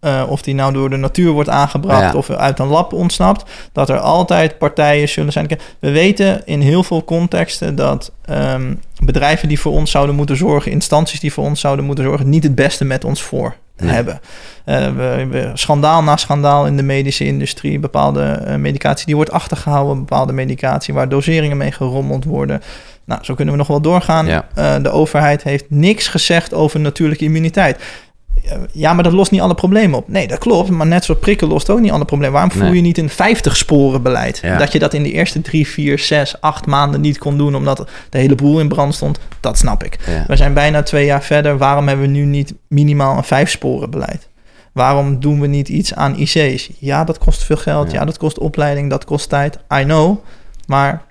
eh, of die nou door de natuur wordt aangebracht Ja. of uit een lab ontsnapt, dat er altijd partijen zullen zijn. We weten in heel veel contexten dat ehm, bedrijven die voor ons zouden moeten zorgen, instanties die voor ons zouden moeten zorgen, niet het beste met ons voor Nee. hebben. Eh, we, we- schandaal na schandaal in de medische industrie, bepaalde eh, medicatie die wordt achtergehouden, bepaalde medicatie waar doseringen mee gerommeld worden. Nou, zo kunnen we nog wel doorgaan. Ja. De overheid heeft niks gezegd over natuurlijke immuniteit. Ja, maar dat lost niet alle problemen op. Nee, dat klopt. Maar net zoals prikken lost ook niet alle problemen. Waarom voer Nee. je niet een 50-sporen beleid? Ja. Dat je dat in de eerste drie, vier, zes, acht maanden niet kon doen... omdat de hele boel in brand stond, dat snap ik. Ja. We zijn bijna twee jaar verder. Waarom hebben we nu niet minimaal een vijf-sporen beleid? Waarom doen we niet iets aan IC's? Ja, dat kost veel geld. Ja. Ja, dat kost opleiding, dat kost tijd. I know. Maar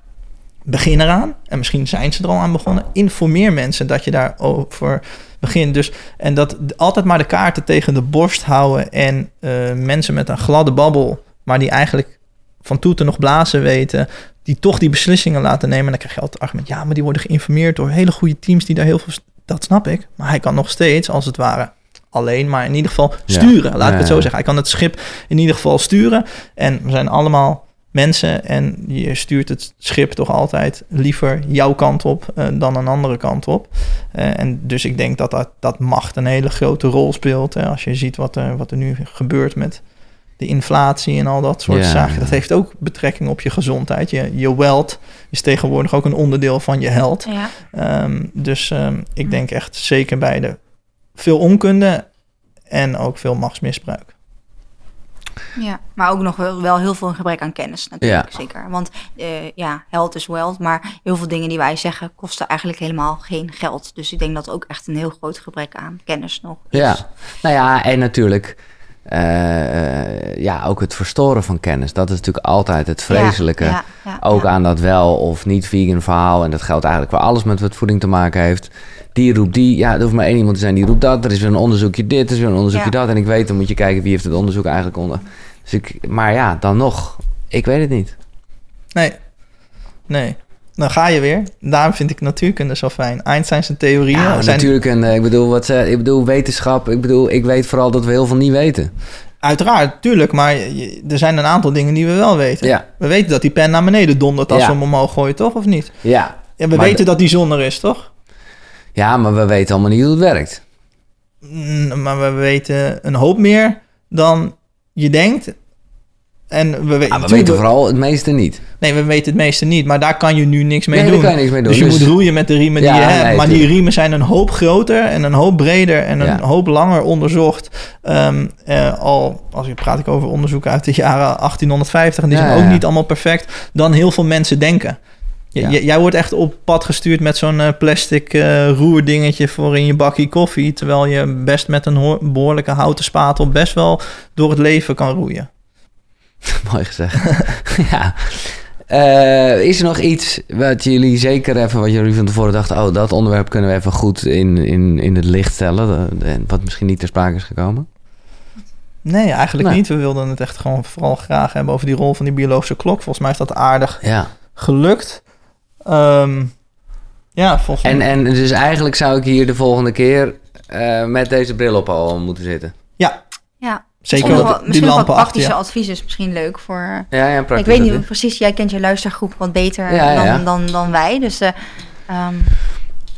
begin eraan. En misschien zijn ze er al aan begonnen. Informeer mensen dat je daarover begint. Dus, en dat altijd maar de kaarten tegen de borst houden. En eh, mensen met een gladde babbel, maar die eigenlijk van toeten nog blazen weten. Die toch die beslissingen laten nemen. En dan krijg je altijd het argument. Ja, maar die worden geïnformeerd door hele goede teams die daar heel veel. Dat snap ik. Maar hij kan nog steeds, als het ware, alleen, maar in ieder geval Ja. sturen. Laat ik het zo zeggen. Hij kan het schip in ieder geval sturen. En we zijn allemaal mensen en je stuurt het schip toch altijd liever jouw kant op eh, dan een andere kant op. Eh, en dus ik denk dat, dat dat macht een hele grote rol speelt. Hè, als je ziet wat er, wat er nu gebeurt met de inflatie en al dat soort Ja, zaken. ja. Dat heeft ook betrekking op je gezondheid. Je, je wealth is tegenwoordig ook een onderdeel van je health. Ja. Ehm, dus ehm, ik denk echt zeker bij de veel onkunde en ook veel machtsmisbruik. Ja, maar ook nog wel, wel heel veel een gebrek aan kennis natuurlijk, Ja. zeker. Want eh, ja, health is wealth, maar heel veel dingen die wij zeggen kosten eigenlijk helemaal geen geld. Dus ik denk dat ook echt een heel groot gebrek aan kennis nog is. Ja, nou ja, en natuurlijk eh, eh, ja, ook het verstoren van kennis. Dat is natuurlijk altijd het vreselijke. Ja, ja, ja, ook aan dat wel of niet vegan verhaal. En dat geldt eigenlijk voor alles met wat voeding te maken heeft. Die roept die. Ja, er hoeft maar één iemand te zijn die roept dat. Er is weer een onderzoekje dit, er is weer een onderzoekje Ja. dat. En ik weet, dan moet je kijken wie heeft het onderzoek eigenlijk onder. Dus ik, maar ja, dan nog. Ik weet het niet. Nee, nee. Dan ga je weer. Daarom vind ik natuurkunde zo fijn. Einstein's theorieën Ja, zijn natuurlijk. En eh, ik bedoel, wat ze, ik bedoel, wetenschap. Ik bedoel, ik weet vooral dat we heel veel niet weten. uiteraard, tuurlijk, maar je- er zijn een aantal dingen die we wel weten. Ja, We weten dat die pen naar beneden dondert als Ja. we hem omhoog gooien, toch? Of niet? ja. Ja, we Maar weten dat die zon er is, toch? Ja, maar we weten allemaal niet hoe het werkt. Mm, Maar we weten een hoop meer dan je denkt. En we, we, Ja, we weten vooral het meeste niet. Nee, we weten het meeste niet. Maar daar kan je nu niks mee nee, doen. daar kan je niks mee doen. Dus je moet roeien met de riemen die je hebt. nee, maar die riemen zijn een hoop groter en een hoop breder en een Ja. hoop langer onderzocht. Ehm, eh, al, als ik praat ik over onderzoeken uit de jaren 1850 en die Ja, zijn ook niet allemaal perfect, dan heel veel mensen denken. Ja. jij wordt echt op pad gestuurd met zo'n eh, plastic eh, roerdingetje voor in je bakje koffie. Terwijl je best met een ho- behoorlijke houten spatel best wel door het leven kan roeien. Mooi gezegd. ja. Eh, is er nog iets wat jullie zeker even, wat jullie van tevoren dachten, oh, dat onderwerp kunnen we even goed in, in, in het licht stellen, en wat misschien niet ter sprake is gekomen? Nee, eigenlijk Nee. niet. We wilden het echt gewoon vooral graag hebben over die rol van die biologische klok. Volgens mij is dat aardig Ja. gelukt. Ehm, ja, volgens En, mij. en dus eigenlijk zou ik hier de volgende keer eh, met deze bril op al moeten zitten. Ja, Ja, zeker Misschien ook nog wel- die misschien lampen wat achter praktische advies is misschien leuk voor... Ja, ja, praktisch. ik weet niet precies, jij kent je luistergroep wat beter Ja, ja, ja. Dan, dan, dan wij. Dus eh, ehm,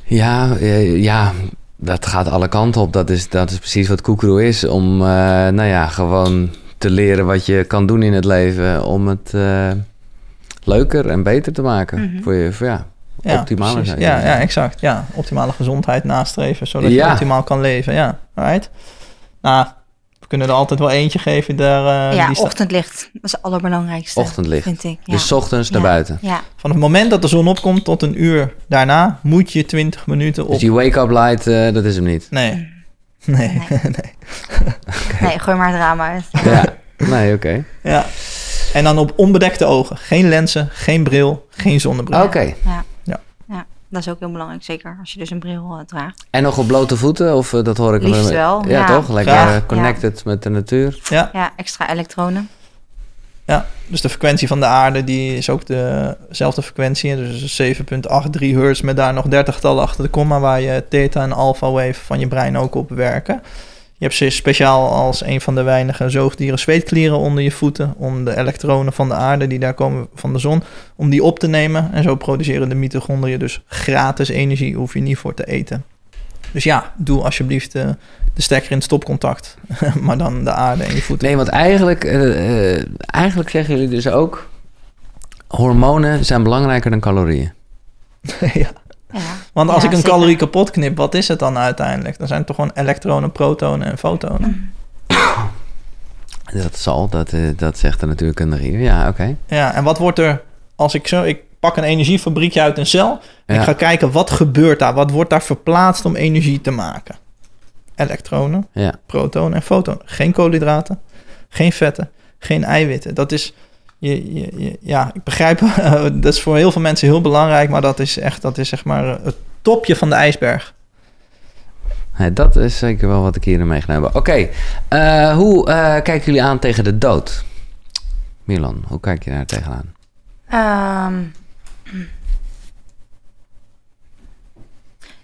Ja, eh, ja, dat gaat alle kanten op. Dat is, dat is precies wat Koekroe is. Om, eh, nou ja, gewoon te leren wat je kan doen in het leven. Om het eh, leuker en beter te maken. Mhm. Voor je, voor, ja, Ja, optimaler precies. zijn. Ja, ja, exact. Ja, optimale gezondheid nastreven, zodat Ja. je optimaal kan leven. Ja, right. Nou, we kunnen er altijd wel eentje geven. Daar, eh, ja, die ochtendlicht. Dat is het allerbelangrijkste, Ochtendlicht. vind ik. Ja. Dus 's ochtends naar buiten. Ja, Van het moment dat de zon opkomt tot een uur daarna, moet je 20 minuten op. Dus die wake-up light, eh, dat is hem niet. Nee. Nee. Nee. nee. nee, gooi maar het raam uit. Ja, nee, oké. Ja. En dan op onbedekte ogen. Geen lenzen, geen bril, geen zonnebril. Oké. Ja. Ja. ja, dat is ook heel belangrijk. Zeker als je dus een bril eh, draagt. En nog op blote voeten? Of eh, dat hoor ik Liefst wel, Ja, ja. toch? Lekker eh, connected met de natuur. Ja. Ja, extra elektronen. Ja, dus de frequentie van de aarde die is ook dezelfde frequentie. Dus 7.83 hertz met daar nog 30 getallen achter de komma... waar je theta en alpha wave van je brein ook op werken. Je hebt ze speciaal als een van de weinige zoogdieren zweetklieren onder je voeten... om de elektronen van de aarde die daar komen van de zon... om die op te nemen. En zo produceren de mitochondriën dus gratis energie... hoef je niet voor te eten. Dus ja, doe alsjeblieft eh, de stekker in het stopcontact. maar dan de aarde en je voeten. Nee, want eigenlijk, eh, eh, eigenlijk zeggen jullie dus ook... hormonen zijn belangrijker dan calorieën. ja. Ja. Want als Ja, ik een zeker. calorie kapot knip, wat is het dan uiteindelijk? Dan zijn het toch gewoon elektronen, protonen en fotonen. Dat zal, dat, eh, dat zegt de natuurkundige hier. Ja, oké. Ja, en wat wordt er als ik zo... Ik pak een energiefabriekje uit een cel. En Ja. ik ga kijken, wat gebeurt daar? Wat wordt daar verplaatst om energie te maken? Elektronen, Ja. protonen en fotonen. Geen koolhydraten, geen vetten, geen eiwitten. Dat is... Je, je, je- ja, ik begrijp, dat is voor heel veel mensen heel belangrijk, maar dat is echt, dat is zeg maar het topje van de ijsberg. Dat is zeker wel wat ik hier meegenomen heb. Oké, eh, hoe eh, kijken jullie aan tegen de dood? Milan, hoe kijk je daar tegenaan? Ehm,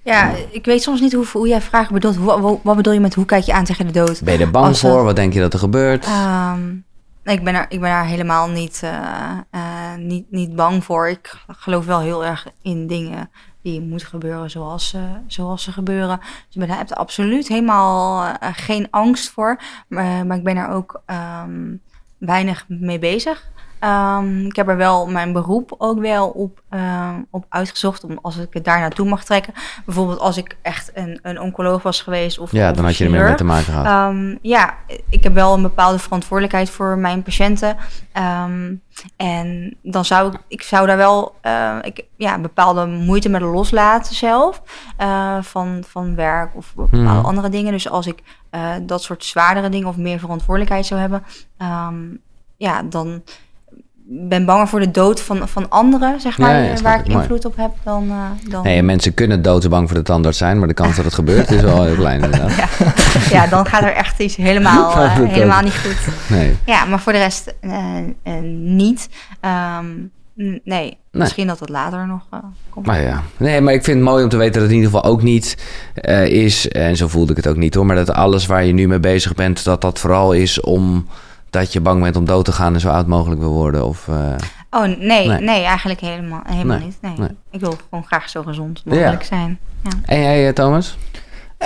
Ja, ik weet soms niet hoe, hoe jij vragen bedoelt. Wat bedoel je met hoe kijk je aan tegen de dood? Ben je er bang Als voor? Wat denk je dat er gebeurt? Ehm, nee, ik, ben er, ik ben daar helemaal niet, eh, eh, niet, niet bang voor. Ik geloof wel heel erg in dingen die moeten gebeuren zoals, eh, zoals ze gebeuren. Dus ik heb er absoluut helemaal geen angst voor. Maar, maar ik ben er ook ehm, weinig mee bezig. Ehm, ik heb er wel mijn beroep ook wel op, ehm, op uitgezocht, om, als ik het daar naartoe mag trekken. Bijvoorbeeld als ik echt een, een oncoloog was geweest of ja, of dan had je er meer mee te maken gehad. Ehm, ja, ik heb wel een bepaalde verantwoordelijkheid voor mijn patiënten. En dan zou ik, ik zou daar wel eh, ik, ja, bepaalde moeite met loslaten zelf. eh, van, van werk of bepaalde Mhm. andere dingen. Dus als ik eh, dat soort zwaardere dingen of meer verantwoordelijkheid zou hebben, ja, dan ben banger voor de dood van, van anderen, zeg maar, Ja, ja, snap waar ik. ik Mooi. invloed op heb, dan... eh, dan Nee, en mensen kunnen doodsbang voor de tandarts zijn, maar de kans dat het gebeurt is wel heel klein inderdaad. ja, ja, dan gaat er echt iets helemaal, eh, helemaal niet goed. Nee. Ja, maar voor de rest eh, niet. Ehm, nee. misschien dat het later nog komt. Maar ja, nee, maar ik vind het mooi om te weten dat het in ieder geval ook niet is, en zo voelde ik het ook niet hoor, maar dat alles waar je nu mee bezig bent, dat dat vooral is om dat je bang bent om dood te gaan en zo oud mogelijk wil worden. Of, eh, Oh, nee, Nee. nee, eigenlijk helemaal, helemaal Nee, niet. Nee. nee. Ik wil gewoon graag zo gezond mogelijk Ja. zijn. Ja. En jij, eh, Thomas?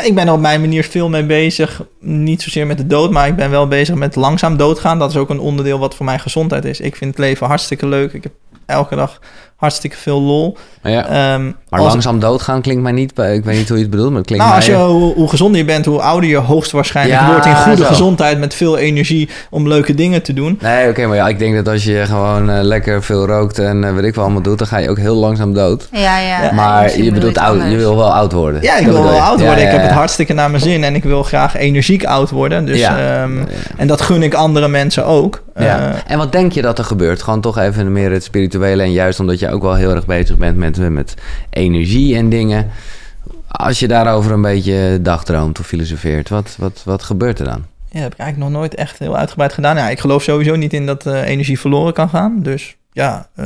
Ik ben er op mijn manier veel mee bezig. Niet zozeer met de dood, maar ik ben wel bezig met langzaam doodgaan. Dat is ook een onderdeel wat voor mijn gezondheid is. Ik vind het leven hartstikke leuk. Ik heb elke dag hartstikke veel lol. Ja. Ehm, Maar als- langzaam doodgaan klinkt mij niet, ik weet niet hoe je het bedoelt, maar het klinkt Nou, als je, hoe, hoe gezonder je bent, hoe ouder je hoogstwaarschijnlijk Ja, wordt in goede zo. gezondheid met veel energie om leuke dingen te doen. Nee, oké, maar ja, ik denk dat als je gewoon eh, lekker veel rookt en eh, weet ik wel allemaal doet, dan ga je ook heel langzaam dood. Ja, ja. Ja. maar je bedoel bedoelt oud, je wil wel oud worden. Ja, ik Dat wil wel oud Ja, worden. ja, Ik heb het hartstikke naar mijn zin en ik wil graag energiek oud worden. Dus, Ja. ehm, Ja. En dat gun ik andere mensen ook. Ja. Eh, en wat denk je dat er gebeurt? Gewoon toch even meer het spirituele. En juist omdat je ook wel heel erg bezig bent met, met energie en dingen. Als je daarover een beetje dagdroomt of filosofeert, wat, wat, wat gebeurt er dan? Ja, heb ik eigenlijk nog nooit echt heel uitgebreid gedaan. Ja, ik geloof sowieso niet in dat eh, energie verloren kan gaan. Dus ja, eh,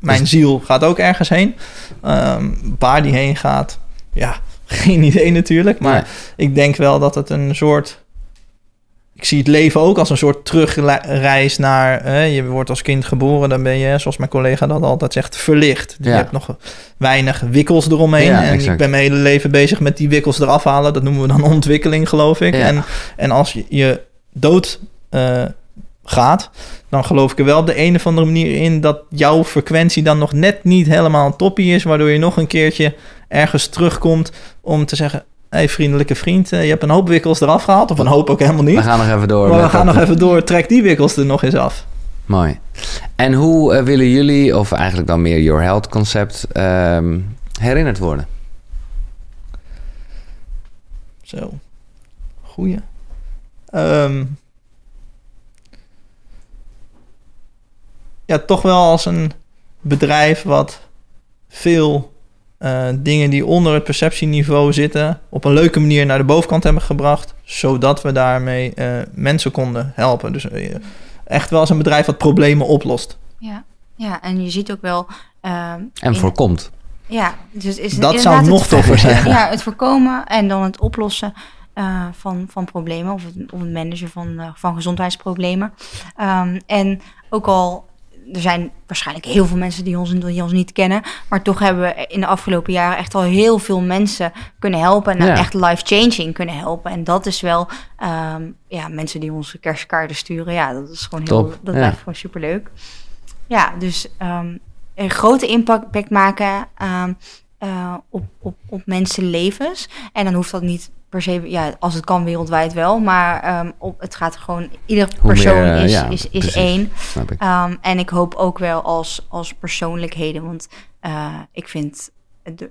mijn Dus- ziel gaat ook ergens heen. Ehm, waar die heen gaat, ja, geen idee natuurlijk. Maar ik denk wel dat het een soort... Ik zie het leven ook als een soort terugreis naar... eh, je wordt als kind geboren, dan ben je, zoals mijn collega dat altijd zegt, verlicht. Dus Ja. Je hebt nog weinig wikkels eromheen. Ja, en exact. ik ben mijn hele leven bezig met die wikkels eraf halen. Dat noemen we dan ontwikkeling, geloof ik. Ja. En, en als je, je dood eh, gaat, dan geloof ik er wel op de een of andere manier in... dat jouw frequentie dan nog net niet helemaal toppie is... waardoor je nog een keertje ergens terugkomt om te zeggen... Hé, hey, vriendelijke vriend, eh, je hebt een hoop wikkels eraf gehaald. Of een hoop ook helemaal niet. We gaan nog even door. Maar we gaan dat- nog even door. Trek die wikkels er nog eens af. Mooi. En hoe eh, willen jullie, of eigenlijk dan meer Your Health concept, ehm, herinnerd worden? Zo. Goeie. Ehm. ja, toch wel als een bedrijf wat veel eh, dingen die onder het perceptieniveau zitten... op een leuke manier naar de bovenkant hebben gebracht... zodat we daarmee eh, mensen konden helpen. Dus eh, echt wel als een bedrijf wat problemen oplost. Ja. ja, en je ziet ook wel... ehm, En in- voorkomt. Ja, dus is Dat zou nog toffer zijn. Ja, het voorkomen en dan het oplossen eh, van, van problemen of het, of het managen van, van gezondheidsproblemen. Ehm, en ook al, er zijn waarschijnlijk heel veel mensen die ons, die ons niet kennen, maar toch hebben we in de afgelopen jaren echt al heel veel mensen kunnen helpen en Ja. echt life-changing kunnen helpen. En dat is wel, ehm, ja, mensen die ons kerstkaarten sturen, ja, dat is gewoon heel, dat ja. blijft gewoon superleuk. Ja, dus ehm, een grote impact maken ehm, eh, op, op, op mensenlevens. En dan hoeft dat niet per se, ja, als het kan wereldwijd wel, maar ehm, op, het gaat gewoon, ieder persoon meer, eh, is, ja, is, is één. Ik. Ehm, en ik hoop ook wel als, als persoonlijkheden, want eh, ik vind,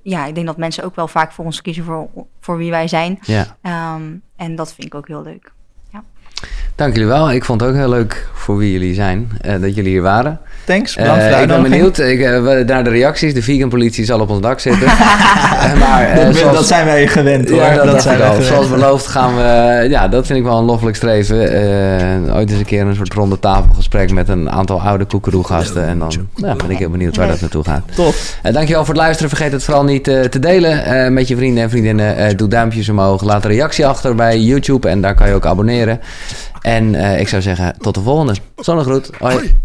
ja, ik denk dat mensen ook wel vaak voor ons kiezen voor, voor wie wij zijn. Ja. Ehm, en dat vind ik ook heel leuk. Dank jullie wel. Ik vond het ook heel leuk voor wie jullie zijn, uh, dat jullie hier waren. Thanks, bedankt uh, Ik ben benieuwd ik, uh, naar de reacties. De vegan politie zal op ons dak zitten. maar, dat, zoals, dat, zijn wij gewend hoor. Ja, dat, dat zijn wij Zoals beloofd gaan we... Ja, dat vind ik wel een loffelijk streven. ooit eens een keer een soort ronde tafelgesprek met een aantal oude koekeroegasten. En dan ja, ben ik heel benieuwd waar dat naartoe gaat. Tof. dankjewel voor het luisteren. Vergeet het vooral niet te delen met je vrienden en vriendinnen. doe duimpjes omhoog. Laat een reactie achter bij YouTube. En daar kan je ook abonneren. En uh, ik zou zeggen, tot de volgende. Zonnegroet. Hoi. Hoi.